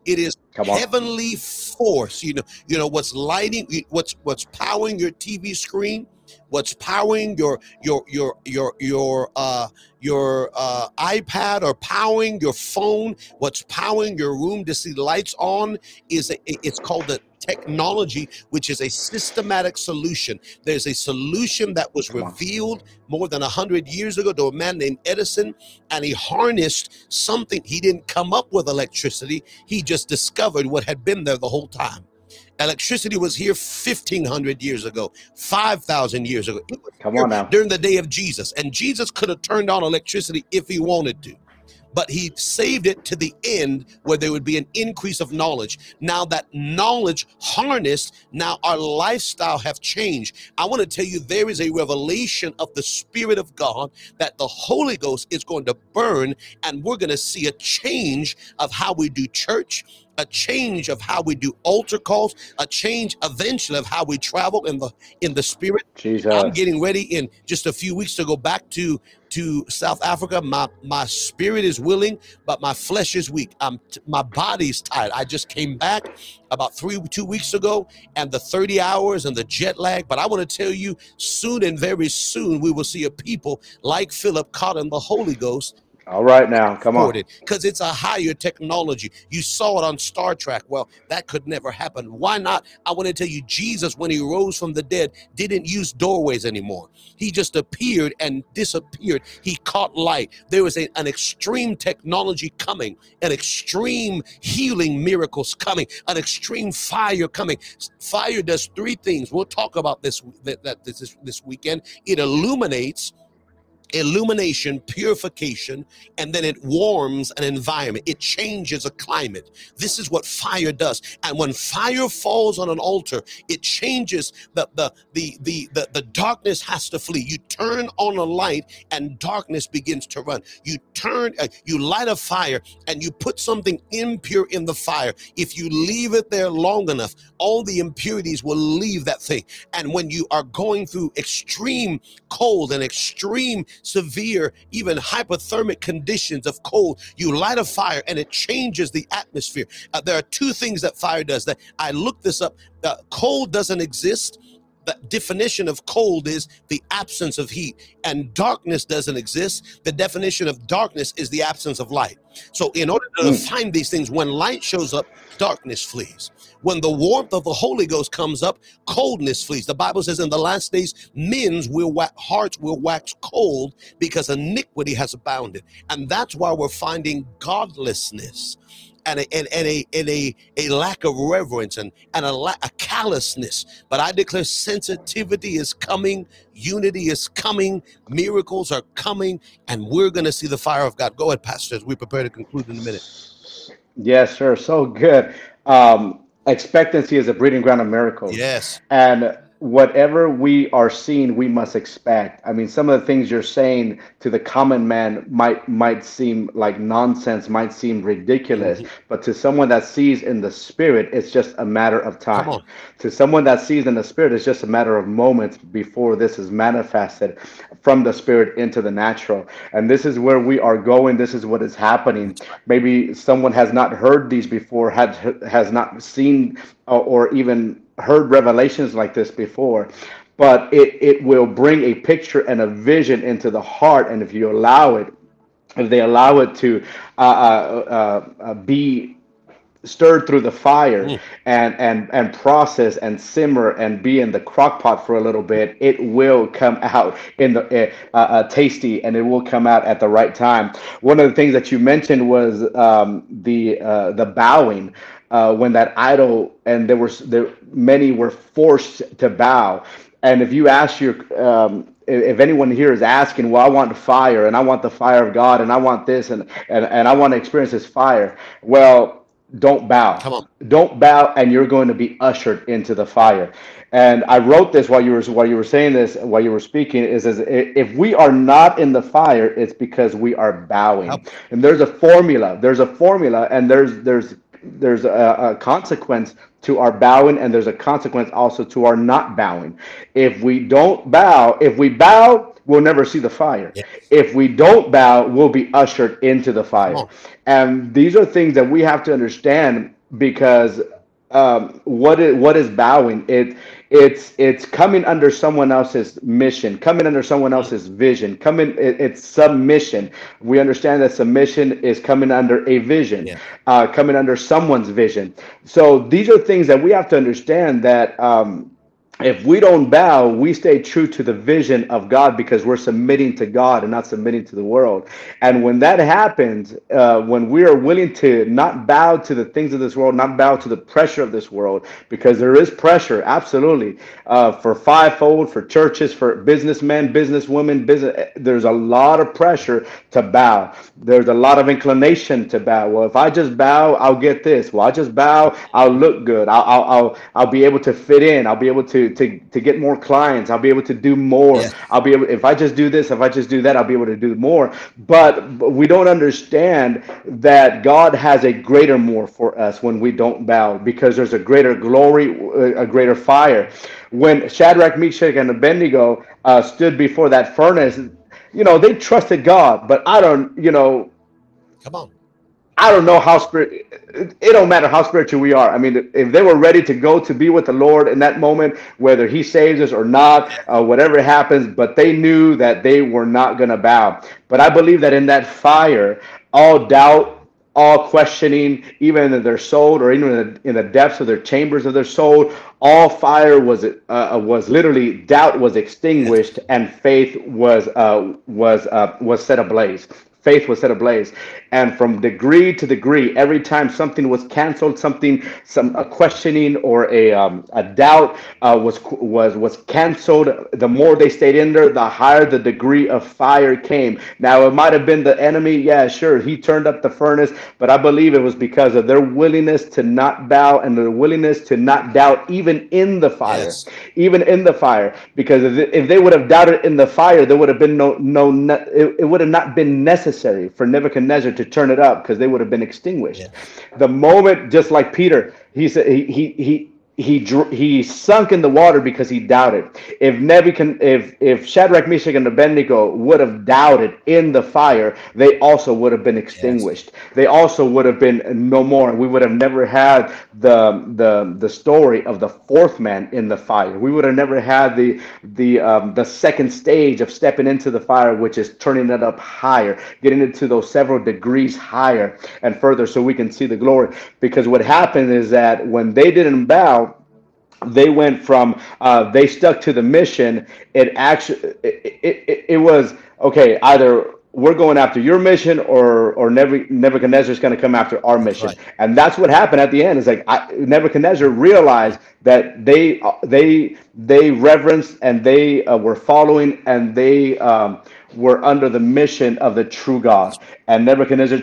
It is heavenly force you know you know what's lighting what's what's powering your tv screen what's powering your your your your your uh your uh ipad or powering your phone what's powering your room to see lights on is a, it's called the technology which is a systematic solution. There's a solution that was revealed more than 100 years ago to a man named edison and he harnessed something. He didn't come up with electricity. He just discovered what had been there the whole time Electricity was here 1500 years ago, 5000 years ago. Come on now. during the day of Jesus. And Jesus could have turned on electricity if he wanted to. But he saved it to the end where there would be an increase of knowledge. Now that knowledge harnessed, now our lifestyle have changed. I want to tell you there is a revelation of the Spirit of God that the Holy Ghost is going to burn, and we're going to see a change of how we do church, a change of how we do altar calls, a change eventually of how we travel in the in the spirit. Jesus. I'm getting ready in just a few weeks to go back to to South Africa. My my spirit is willing, but my flesh is weak. I'm t- my body's tired. I just came back about three two weeks ago, and the 30 hours and the jet lag. But I want to tell you, soon and very soon, we will see a people like Philip caught in the Holy Ghost All right now. Come on. because it's a higher technology. You saw it on Star Trek. Well, that could never happen. Why not? I want to tell you, Jesus, when he rose from the dead, didn't use doorways anymore. He just appeared and disappeared. He caught light. There was a- an extreme technology coming, an extreme healing miracles coming, an extreme fire coming. Fire does three things. We'll talk about this that, that this this weekend. It illuminates illumination, purification, and then it warms an environment. It changes a climate. This is what fire does. And when fire falls on an altar, it changes the the the the the, the darkness has to flee. You turn on a light and darkness begins to run. You turn uh, you light a fire and you put something impure in the fire. If you leave it there long enough, all the impurities will leave that thing. And when you are going through extreme cold and extreme severe even hypothermic conditions of cold. You light a fire and it changes the atmosphere. Uh, there are two things that fire does. That i looked this up. Uh, cold doesn't exist the definition of cold is the absence of heat. And darkness doesn't exist. The definition of darkness is the absence of light. So in order to Mm. define these things when light shows up darkness flees. When the warmth of the holy ghost comes up coldness flees. The bible says in the last days men's will wa- hearts will wax cold because iniquity has abounded. And that's why we're finding godlessness and a, and, and a and a, a lack of reverence and and a, la- a callousness. But I declare sensitivity is coming, unity is coming, miracles are coming, and we're going to see the fire of God. Go ahead, Pastor, as we prepare to conclude in a minute. Yes, sir. So good. Um, expectancy is a breeding ground of miracles. Yes. And whatever we are seeing, we must expect. I mean, some of the things you're saying to the common man might might seem like nonsense, might seem ridiculous, Mhm. but to someone that sees in the spirit, it's just a matter of time. To someone that sees in the spirit, it's just a matter of moments before this is manifested from the spirit into the natural. And this is where we are going. This is what is happening. Maybe someone has not heard these before, has has not seen or, or even heard revelations like this before. But it, it will bring a picture and a vision into the heart. And if you allow it, if they allow it to uh, uh, uh, uh, be stirred through the fire Mm. and and and process and simmer and be in the crock pot for a little bit it will come out in the uh, uh, uh, tasty and it will come out at the right time one of the things that you mentioned was um, the uh, the bowing uh, when that idol and there was there many were forced to bow and if you ask your um, if anyone here is asking, well, I want fire and I want the fire of God and I want this and, and, and I want to experience this fire. Well, don't bow. Come on. Don't bow, and you're going to be ushered into the fire. And I wrote this while you were while you were saying this, while you were speaking, is as if we are not in the fire, it's because we are bowing. Yep. And there's a formula. There's a formula, and there's there's there's a, a consequence to our bowing, and there's a consequence also to our not bowing. If we don't bow, if we bow, we'll never see the fire. Yeah. If we don't bow, we'll be ushered into the fire. And these are things that we have to understand because um, what is what is bowing? It it's it's coming under someone else's mission, coming under someone else's vision, coming it, it's submission. We understand that submission is coming under a vision, Yeah. uh, coming under someone's vision. So these are things that we have to understand that. Um, if we don't bow, we stay true to the vision of God because we're submitting to God and not submitting to the world. And when that happens, uh, when we are willing to not bow to the things of this world, not bow to the pressure of this world, because there is pressure, absolutely, uh, for fivefold, for churches, for businessmen, businesswomen, business. There's a lot of pressure to bow. There's a lot of inclination to bow. Well, if I just bow, I'll get this. Well, I just bow, I'll look good. I'll, I'll, I'll, I'll be able to fit in. I'll be able to, to, to get more clients. I'll be able to do more. Yeah. I'll be able, if I just do this, if I just do that, I'll be able to do more. But, but we don't understand that God has a greater more for us when we don't bow because there's a greater glory, a greater fire. When Shadrach, Meshach, and Abednego uh, stood before that furnace, you know, they trusted God, but I don't, you know, Come on. I don't know how spirit. It don't matter how spiritual we are. I mean, if they were ready to go to be with the Lord in that moment, whether He saves us or not, uh, whatever happens, but they knew that they were not going to bow. But I believe that in that fire, all doubt, all questioning, even in their soul or even in the, in the depths of their chambers of their soul, all fire was uh, was literally doubt was extinguished and faith was uh, was uh, was set ablaze faith was set ablaze. And from degree to degree every time something was canceled something some a questioning or a, um, a doubt uh, was was was canceled the more they stayed in there the higher the degree of fire came. Now it might have been the enemy. Yeah sure he turned up the furnace but i believe it was because of their willingness to not bow and their willingness to not doubt even in the fire Yes. even in the fire. Because if they, would have doubted in the fire there would have been no no it, it would have not been necessary for nebuchadnezzar to turn it up because they would have been extinguished Yeah. the moment just like peter he said he he he he he sunk in the water because he doubted. If Nebuchadnezzar, if if Shadrach, Meshach, and Abednego would have doubted in the fire, they also would have been extinguished. They also would have been no more. We would have never had the the the story of the fourth man in the fire. We would have never had the the um, the second stage of stepping into the fire, which is turning it up higher, getting into those several degrees higher and further, so we can see the glory. Because what happened is that when they didn't bow they went from uh, they stuck to the mission it actually it, it, it, it was okay either we're going after your mission or or Nebuchadnezzar is going to come after our mission. Right. And that's what happened at the end. It's like I, Nebuchadnezzar realized that they they they reverenced and they uh, were following and they um, were under the mission of the true God. And Nebuchadnezzar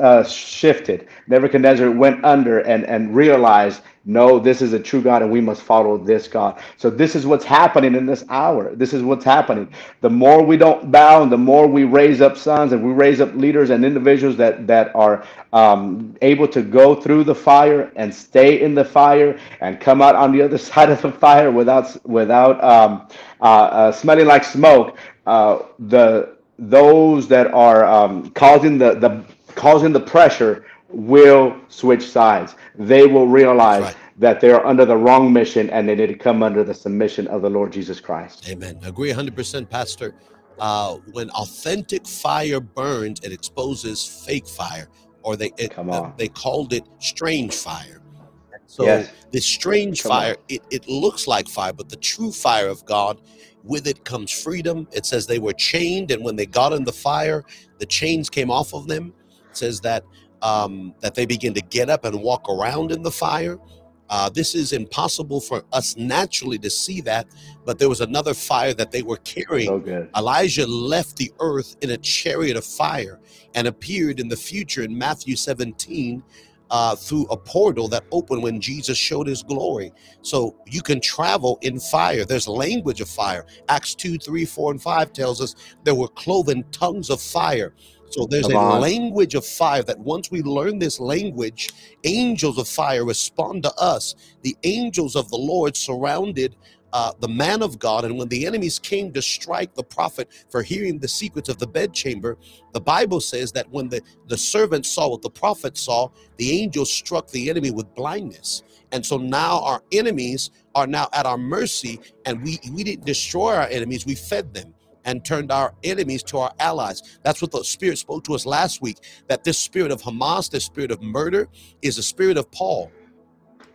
uh, shifted. Nebuchadnezzar went under and, and realized, no, this is a true God and we must follow this God. So this is what's happening in this hour. This is what's happening. The more we don't bow and the more we raise up sons and we raise up leaders and individuals that, that are um, able to go through the fire and stay in the fire and come out on the other side of the fire without, without um, uh, uh, smelling like smoke, uh, the those that are um, causing the, the causing the pressure will switch sides. They will realize right. that they're under the wrong mission and they need to come under the submission of the Lord Jesus Christ. Amen. Agree 100%, Pastor. Uh, when authentic fire burns, it exposes fake fire, or they it, uh, they called it strange fire. So yes. this strange Come fire, it, it looks like fire, but the true fire of God with it comes freedom. It says they were chained, and when they got in the fire, the chains came off of them. It says that um, that they begin to get up and walk around in the fire. Uh, this is impossible for us naturally to see that, but there was another fire that they were carrying. So Elijah left the earth in a chariot of fire and appeared in the future in Matthew 17 uh, through a portal that opened when Jesus showed his glory. So you can travel in fire. There's language of fire. Acts 2, 3, 4, and 5 tells us there were cloven tongues of fire. So there's a language of fire that once we learn this language, angels of fire respond to us. The angels of the Lord surrounded uh, the man of God. And when the enemies came to strike the prophet for hearing the secrets of the bedchamber, the Bible says that when the, the servant saw what the prophet saw, the angel struck the enemy with blindness. And so now our enemies are now at our mercy, and we, we didn't destroy our enemies, we fed them and turned our enemies to our allies. That's what the Spirit spoke to us last week that this spirit of Hamas, this spirit of murder, is a spirit of Paul.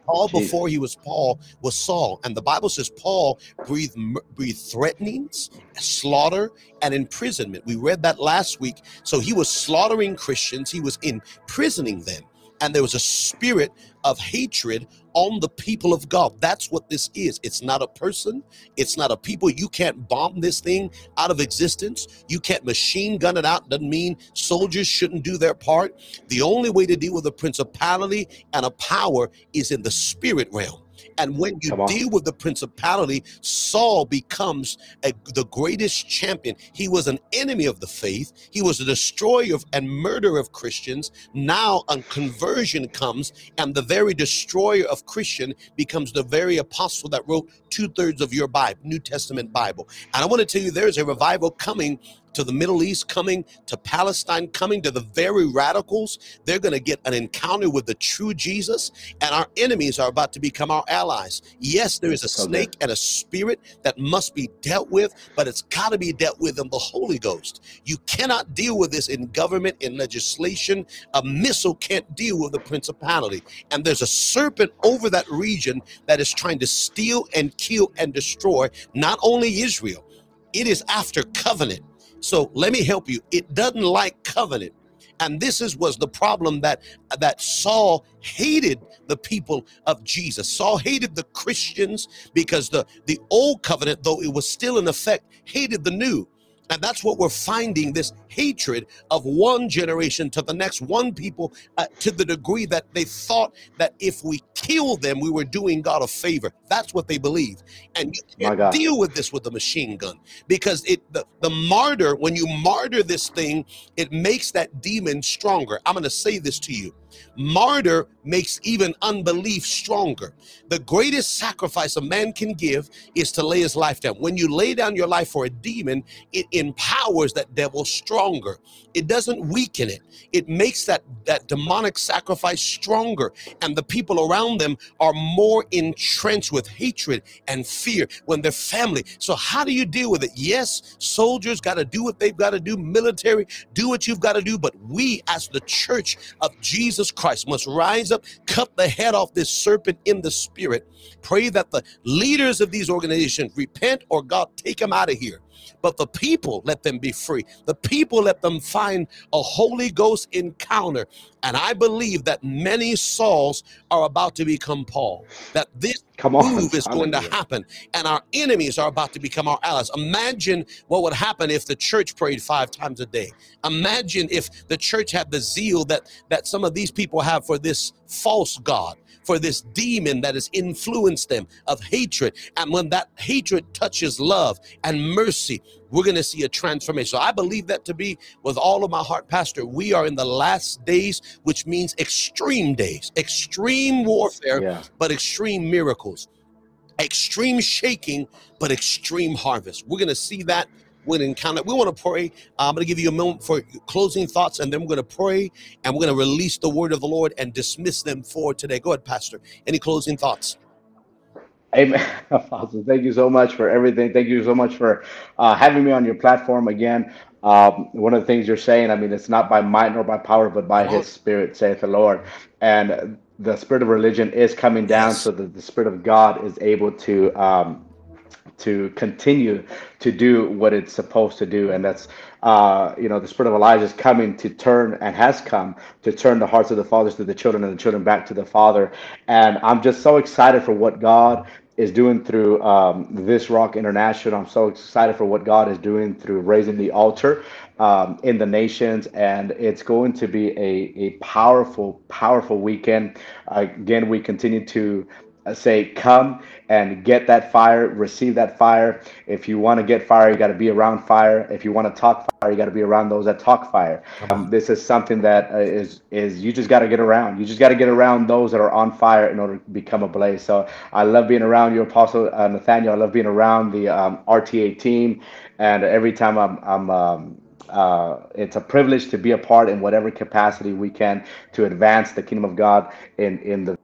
Paul, before he was Paul, was Saul. And the Bible says Paul breathed, breathed threatenings, slaughter, and imprisonment. We read that last week. So he was slaughtering Christians, he was imprisoning them and there was a spirit of hatred on the people of God. That's what this is. It's not a person, it's not a people. You can't bomb this thing out of existence. You can't machine gun it out. Doesn't mean soldiers shouldn't do their part. The only way to deal with a principality and a power is in the spirit realm. And when you deal with the principality, Saul becomes a, the greatest champion. He was an enemy of the faith. He was a destroyer of, and murderer of Christians. Now a conversion comes, and the very destroyer of Christian becomes the very apostle that wrote two thirds of your Bible, New Testament Bible. And I want to tell you, there's a revival coming to the Middle East, coming to Palestine, coming to the very radicals. They're going to get an encounter with the true Jesus, and our enemies are about to become our allies. Yes, there is a snake and a spirit that must be dealt with, but it's got to be dealt with in the Holy Ghost. You cannot deal with this in government, in legislation. A missile can't deal with the principality. And there's a serpent over that region that is trying to steal and kill and destroy not only Israel, it is after covenant. So let me help you. It doesn't like covenant. And this is was the problem that that Saul hated the people of Jesus. Saul hated the Christians because the the old covenant, though it was still in effect, hated the new. And that's what we're finding this hatred of one generation to the next, one people uh, to the degree that they thought that if we kill them, we were doing God a favor. That's what they believe. And you can't deal with this with a machine gun because it the, the martyr, when you martyr this thing, it makes that demon stronger. I'm going to say this to you. Martyr makes even unbelief stronger. The greatest sacrifice a man can give is to lay his life down. When you lay down your life for a demon, it empowers that devil stronger. It doesn't weaken it. It makes that that demonic sacrifice stronger and the people around them are more entrenched with hatred and fear when they're family. So how do you deal with it? Yes, soldiers got to do what they've got to do, military, do what you've got to do, but we as the church of Jesus Christ must rise up, cut the head off this serpent in the spirit. Pray that the leaders of these organizations repent or God take them out of here but the people let them be free. The people let them find a Holy Ghost encounter. And I believe that many Sauls are about to become Paul. That this Come on. move is going to happen, and our enemies are about to become our allies. Imagine what would happen if the church prayed five times a day. Imagine if the church had the zeal that that some of these people have for this false god, for this demon that has influenced them of hatred. And when that hatred touches love and mercy, we're going to see a transformation. So I believe that to be with all of my heart, Pastor. We are in the last days, which means extreme days, extreme warfare, Yeah. but extreme miracles, extreme shaking, but extreme harvest. We're going to see that. Going encounter. We want to pray. I'm going to give you a moment for closing thoughts, and then we're going to pray, and we're going to release the word of the Lord and dismiss them for today. Go ahead, Pastor. Any closing thoughts? Amen. Apostle, thank you so much for everything. Thank you so much for uh, having me on your platform again. Um, one of the things you're saying, I mean, it's not by might nor by power, but by. His Spirit, saith the Lord. And the spirit of religion is coming down, so that the Spirit of God is able to um, to continue to do what it's supposed to do, and that's uh, you know the Spirit of Elijah is coming to turn and has come to turn the hearts of the fathers to the children and the children back to the Father. And I'm just so excited for what God is doing through um, this Rock International. I'm so excited for what God is doing through raising the altar um, in the nations, and it's going to be a, a powerful, powerful weekend. again, we continue to say, come and get that fire, receive that fire. If you want to get fire, you got to be around fire. If you want to talk fire, you got to be around those that talk fire. Um, this is something that uh, is is you just got to get around. You just got to get around those that are on fire in order to become a blaze. So I love being around you, Apostle uh, Nathaniel. I love being around the um, RTA team, and every time I'm I'm. Um, uh, it's a privilege to be a part in whatever capacity we can to advance the kingdom of God in in the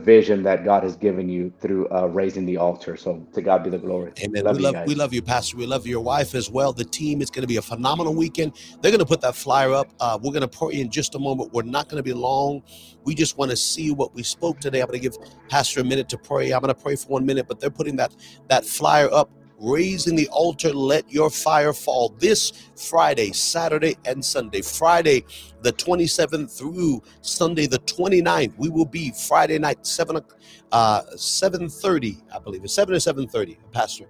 vision that God has given you through uh, raising the altar. So to God be the glory. Amen. Love we love we love you, Pastor. We love your wife as well. The team is going to be a phenomenal weekend. They're going to put that flyer up. Uh, we're going to pray in just a moment. We're not going to be long. We just want to see what we spoke today. I'm going to give Pastor a minute to pray. I'm going to pray for one minute, but they're putting that that flyer up. Raising the altar, let your fire fall this Friday, Saturday, and Sunday. Friday, the 27th through Sunday, the 29th. We will be Friday night, 7 o'clock uh 7:30 i believe it's 7 or 7:30 pastor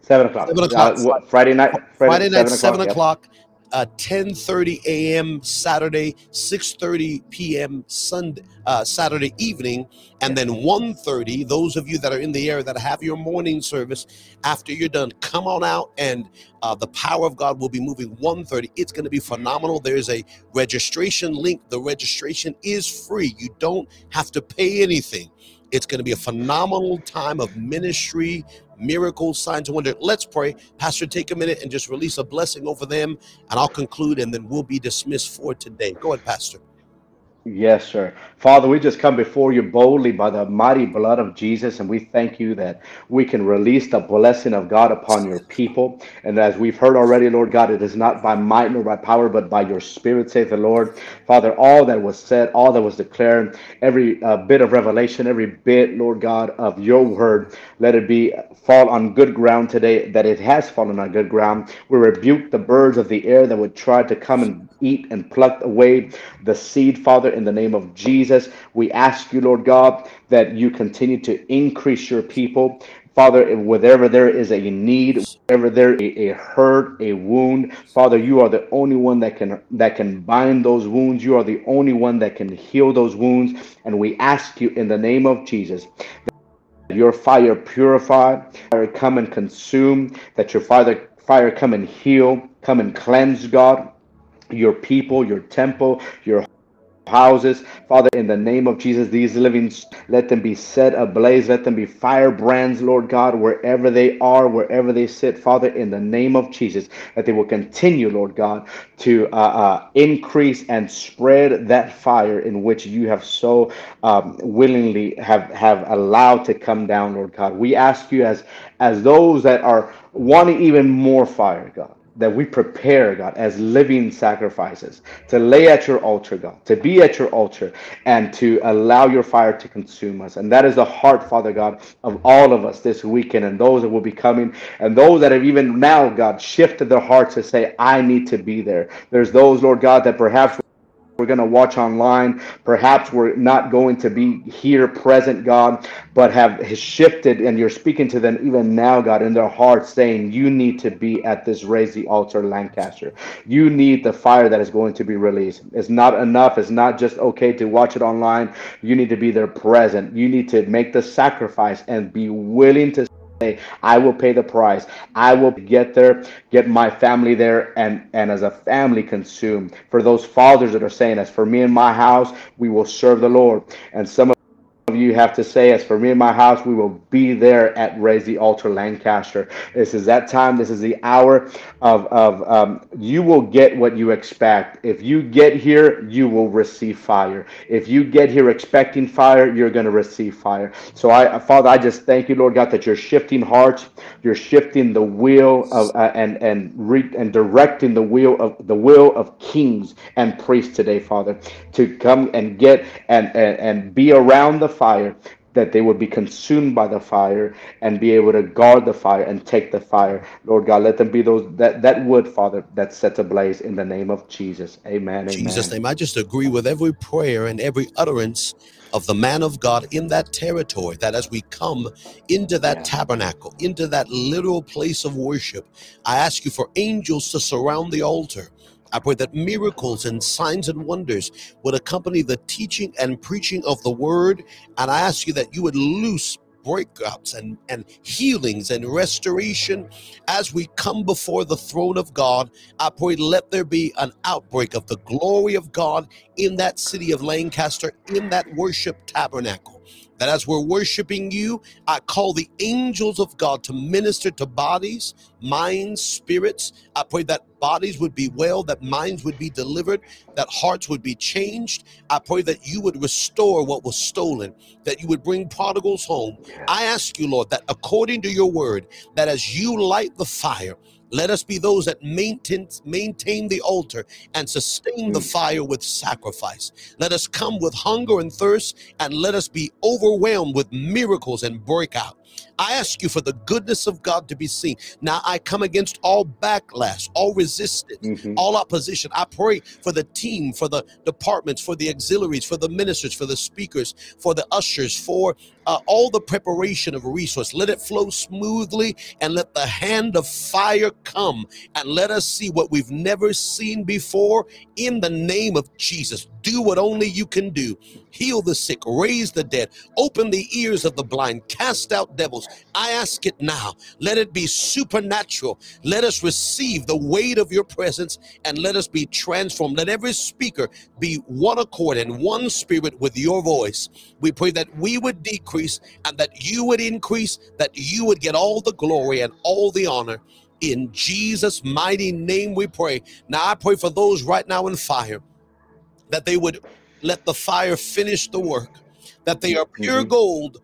Seven o'clock. 7 o'clock. Uh, Friday night. friday night 7 yep. o'clock uh 10:30 a.m saturday 6:30 p.m sunday uh saturday evening and then 1:30 those of you that are in the area that have your morning service after you're done come on out and uh, the power of god will be moving 1:30 it's going to be phenomenal. There's a registration link. The registration is free. You don't have to pay anything. It's going to be a phenomenal time of ministry miracles signs and wonder let's pray. Pastor take a minute and just release a blessing over them and i'll conclude and then we'll be dismissed for today. Go ahead pastor Yes, sir. Father, we just come before you boldly by the mighty blood of Jesus, and we thank you that we can release the blessing of God upon your people. And as we've heard already, Lord God, it is not by might nor by power, but by your spirit, saith the Lord. Father, all that was said, all that was declared, every uh, bit of revelation, every bit, Lord God, of your word, let it be fall on good ground today, that it has fallen on good ground. We rebuke the birds of the air that would try to come and eat and pluck away the seed, Father, in the name of Jesus. We ask you, Lord God, that you continue to increase your people. Father, wherever there is a need, wherever there is a hurt, a wound, Father, you are the only one that can that can bind those wounds. You are the only one that can heal those wounds. And we ask you in the name of Jesus that your fire purify, fire come and consume, that your fire fire come and heal, come and cleanse, God, your people, your temple, your houses. Father, in the name of Jesus, these living, let them be set ablaze. Let them be firebrands, Lord God, wherever they are, wherever they sit. Father, in the name of Jesus, that they will continue, Lord God, to uh, uh, increase and spread that fire in which you have so um, willingly have, have allowed to come down, Lord God. We ask you as, as those that are wanting even more fire, God that we prepare, God, as living sacrifices to lay at your altar, God, to be at your altar and to allow your fire to consume us. And that is the heart, Father God, of all of us this weekend and those that will be coming and those that have even now, God, shifted their hearts to say, I need to be there. There's those, Lord God, that perhaps we're going to watch online. Perhaps we're not going to be here present, God, but have shifted and you're speaking to them even now, God, in their hearts, saying, You need to be at this Raise the Altar Lancaster. You need the fire that is going to be released. It's not enough. It's not just okay to watch it online. You need to be there present. You need to make the sacrifice and be willing to I will pay the price. I will get there, get my family there, and and as a family consume. For those fathers that are saying, as for me and my house, we will serve the Lord. And some of you have to say, as for me and my house, we will be there at Raise the Altar Lancaster. This is that time. This is the hour of, of um, you will get what you expect. If you get here, you will receive fire. If you get here expecting fire, you're going to receive fire. So, I, Father, I just thank you, Lord God, that you're shifting hearts. You're shifting the wheel of uh, and and re- and directing the wheel of the will of kings and priests today, Father, to come and get and and, and be around the fire that they would be consumed by the fire and be able to guard the fire and take the fire. Lord God, let them be those that that wood, Father, that sets ablaze in the name of Jesus. Amen. In Jesus' amen. name. I just agree with every prayer and every utterance of the man of God in that territory that as we come into that Yeah. tabernacle, into that literal place of worship, I ask you for angels to surround the altar. I pray that miracles and signs and wonders would accompany the teaching and preaching of the word. And I ask you that you would loose breakouts and, and healings and restoration as we come before the throne of God. I pray, let there be an outbreak of the glory of God in that city of Lancaster, in that worship tabernacle. That as we're worshiping you, I call the angels of God to minister to bodies, minds, spirits. I pray that bodies would be well, that minds would be delivered, that hearts would be changed. I pray that you would restore what was stolen, that you would bring prodigals home. I ask you, Lord, that according to your word, that as you light the fire, let us be those that maintain, maintain the altar and sustain the Mm. fire with sacrifice. Let us come with hunger and thirst, and let us be overwhelmed with miracles and breakout. I ask you for the goodness of God to be seen. Now I come against all backlash, all resistance, Mhm. all opposition. I pray for the team, for the departments, for the auxiliaries, for the ministers, for the speakers, for the ushers, for uh, all the preparation of resource. Let it flow smoothly and let the hand of fire come and let us see what we've never seen before in the name of Jesus. Do what only you can do. Heal the sick, raise the dead, open the ears of the blind, cast out devils. I ask it now. Let it be supernatural. Let us receive the weight of your presence and let us be transformed. Let every speaker be one accord and one spirit with your voice. We pray that we would decrease and that you would increase, that you would get all the glory and all the honor. In Jesus' mighty name we pray. Now I pray for those right now in fire that they would let the fire finish the work, that they are pure Mhm. gold,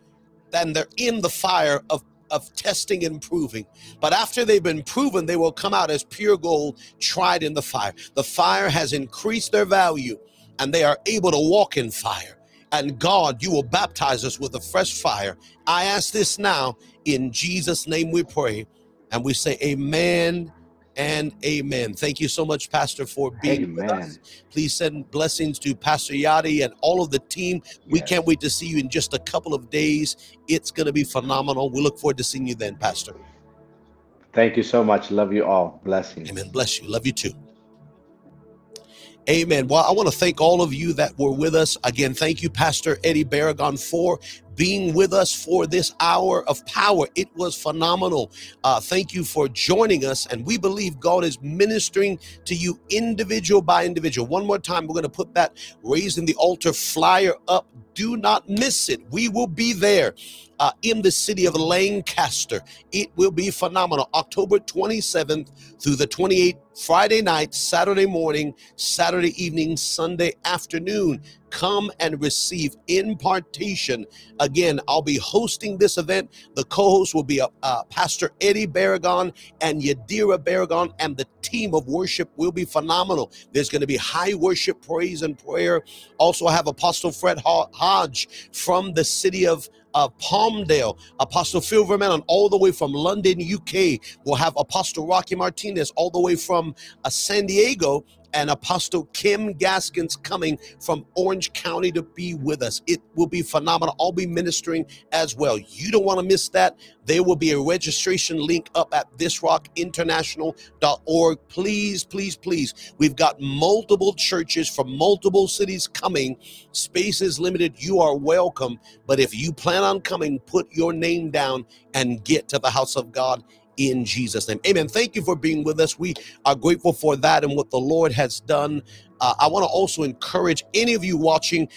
and they're in the fire of, of testing and proving. But after they've been proven, they will come out as pure gold tried in the fire. The fire has increased their value, and they are able to walk in fire. And God, you will baptize us with a fresh fire. I ask this now in Jesus' name we pray. And we say, Amen and Amen. Thank you so much, Pastor, for being with us. Please send blessings to Pastor Yadi and all of the team. We Yes. can't wait to see you in just a couple of days. It's going to be phenomenal. We look forward to seeing you then, Pastor. Thank you so much. Love you all. Blessings. Amen. Bless you. Love you too. Amen. Well, I want to thank all of you that were with us. Again, thank you, Pastor Eddie Barragon, for being with us for this hour of power. It was phenomenal. Uh, thank you for joining us. And we believe God is ministering to you individual by individual. One more time, we're going to put that raising the altar flyer up. Do not miss it. We will be there uh, in the city of Lancaster. It will be phenomenal. October 27th through the 28th, Friday night, Saturday morning, Saturday evening, Sunday afternoon. Come and receive impartation. Again, I'll be hosting this event. The co host will be uh, Pastor Eddie Barragon and Yadira Barragon, and the team of worship will be phenomenal. There's going to be high worship, praise, and prayer. Also, I have Apostle Fred Hodge from the city of uh, Palmdale, Apostle Phil Vermeulen, all the way from London, UK. We'll have Apostle Rocky Martinez, all the way from uh, San Diego, and Apostle Kim Gaskins coming from Orange County to be with us. It will be phenomenal. I'll be ministering as well. You don't want to miss that. There will be a registration link up at thisrockinternational.org. Please, please, please. We've got multiple churches from multiple cities coming. Space is limited. You are welcome. But if you plan on coming, put your name down and get to the house of God in Jesus' name. Amen. Thank you for being with us. We are grateful for that and what the Lord has done. Uh, I want to also encourage any of you watching.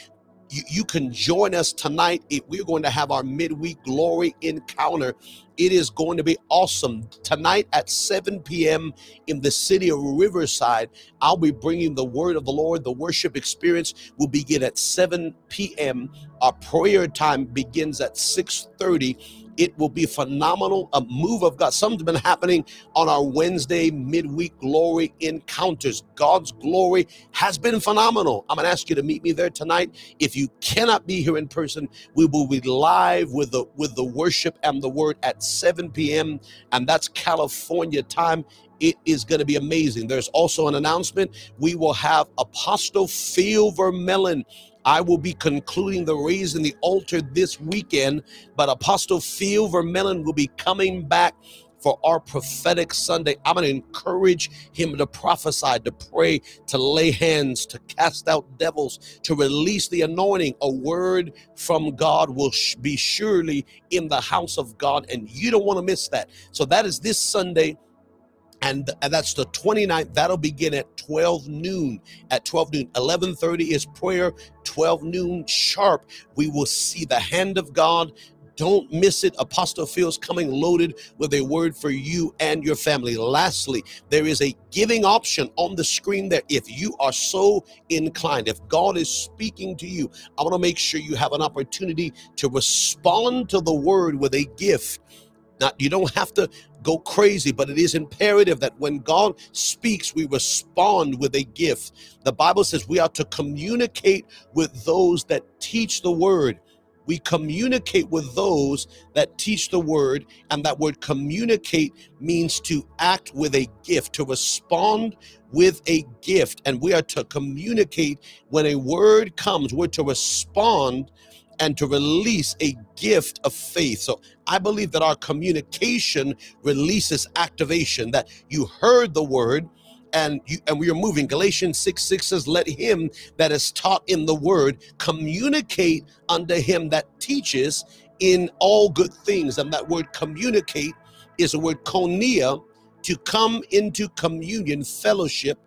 You, you can join us tonight. If we're going to have our midweek glory encounter. It is going to be awesome. Tonight at 7 p.m. in the city of Riverside, I'll be bringing the word of the Lord. The worship experience will begin at 7 p.m. Our prayer time begins at 6:30 it will be phenomenal. A move of God. Something's been happening on our Wednesday midweek glory encounters. God's glory has been phenomenal. I'm going to ask you to meet me there tonight. If you cannot be here in person, we will be live with the with the worship and the word at 7 p.m. and that's California time. It is going to be amazing. There's also an announcement. We will have Apostle Phil Vermeulen I will be concluding the raising the altar this weekend, but Apostle Phil Vermeulen will be coming back for our prophetic Sunday. I'm going to encourage him to prophesy, to pray, to lay hands, to cast out devils, to release the anointing. A word from God will be surely in the house of God, and you don't want to miss that. So that is this Sunday and, and that's the 29th that'll begin at 12 noon at 12 noon 11:30 is prayer 12 noon sharp we will see the hand of God don't miss it. Apostle Phil's coming loaded with a word for you and your family. Lastly, there is a giving option on the screen there. If you are so inclined, if God is speaking to you, I want to make sure you have an opportunity to respond to the word with a gift now, you don't have to go crazy, but it is imperative that when God speaks, we respond with a gift. The Bible says we are to communicate with those that teach the word. We communicate with those that teach the word, and that word communicate means to act with a gift, to respond with a gift. And we are to communicate when a word comes, we're to respond and to release a gift of faith. So I believe that our communication releases activation, that you heard the word and you and we are moving. Galatians 6 6 says, Let him that is taught in the word communicate unto him that teaches in all good things. And that word communicate is a word konia to come into communion, fellowship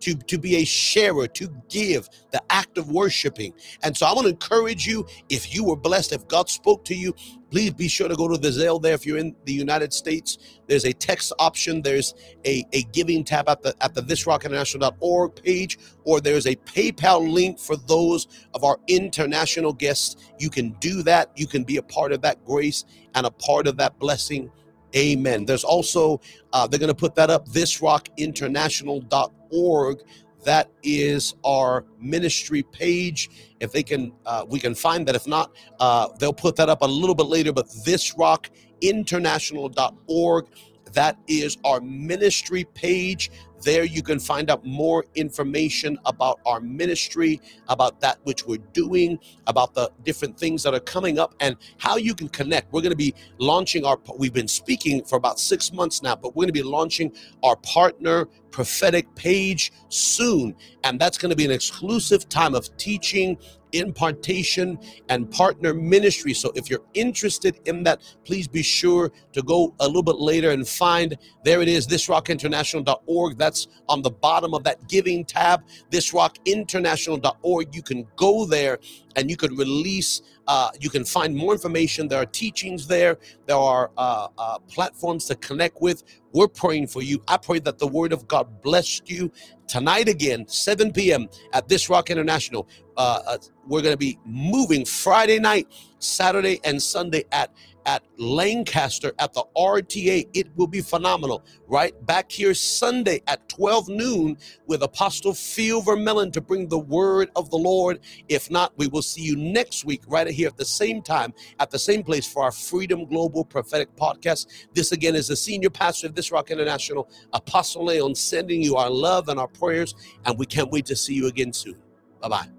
to, to be a sharer, to give, the act of worshiping. And so I want to encourage you if you were blessed, if God spoke to you, please be sure to go to the Zelle there. If you're in the United States, there's a text option, there's a, a giving tab at the at the thisrockinternational.org page, or there's a PayPal link for those of our international guests. You can do that. You can be a part of that grace and a part of that blessing. Amen. There's also, uh, they're going to put that up, thisrockinternational.org org. That is our ministry page. If they can, uh, we can find that. If not, uh, they'll put that up a little bit later. But thisrockinternational.org. That is our ministry page. There you can find out more information about our ministry, about that which we're doing, about the different things that are coming up, and how you can connect. We're going to be launching our, we've been speaking for about six months now, but we're going to be launching our partner prophetic page soon. And that's going to be an exclusive time of teaching impartation and partner ministry. So if you're interested in that, please be sure to go a little bit later and find there it is, thisrockinternational.org. That's on the bottom of that giving tab, thisrockinternational.org. You can go there and you could release uh, you can find more information. There are teachings there. There are uh, uh, platforms to connect with. We're praying for you. I pray that the word of God blessed you tonight again, 7 p.m. at This Rock International. Uh, uh, we're going to be moving Friday night, Saturday, and Sunday at at Lancaster at the RTA. It will be phenomenal. Right back here Sunday at 12 noon with Apostle Phil Vermeulen to bring the word of the Lord. If not, we will see you next week right here at the same time at the same place for our Freedom Global Prophetic Podcast. This again is the senior pastor of This Rock International, Apostle Leon, sending you our love and our prayers, and we can't wait to see you again soon. Bye bye.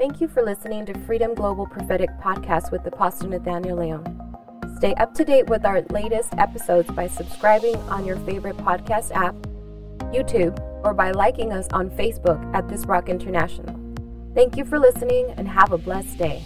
Thank you for listening to Freedom Global Prophetic Podcast with Apostle Nathaniel Leon. Stay up to date with our latest episodes by subscribing on your favorite podcast app, YouTube, or by liking us on Facebook at This Rock International. Thank you for listening and have a blessed day.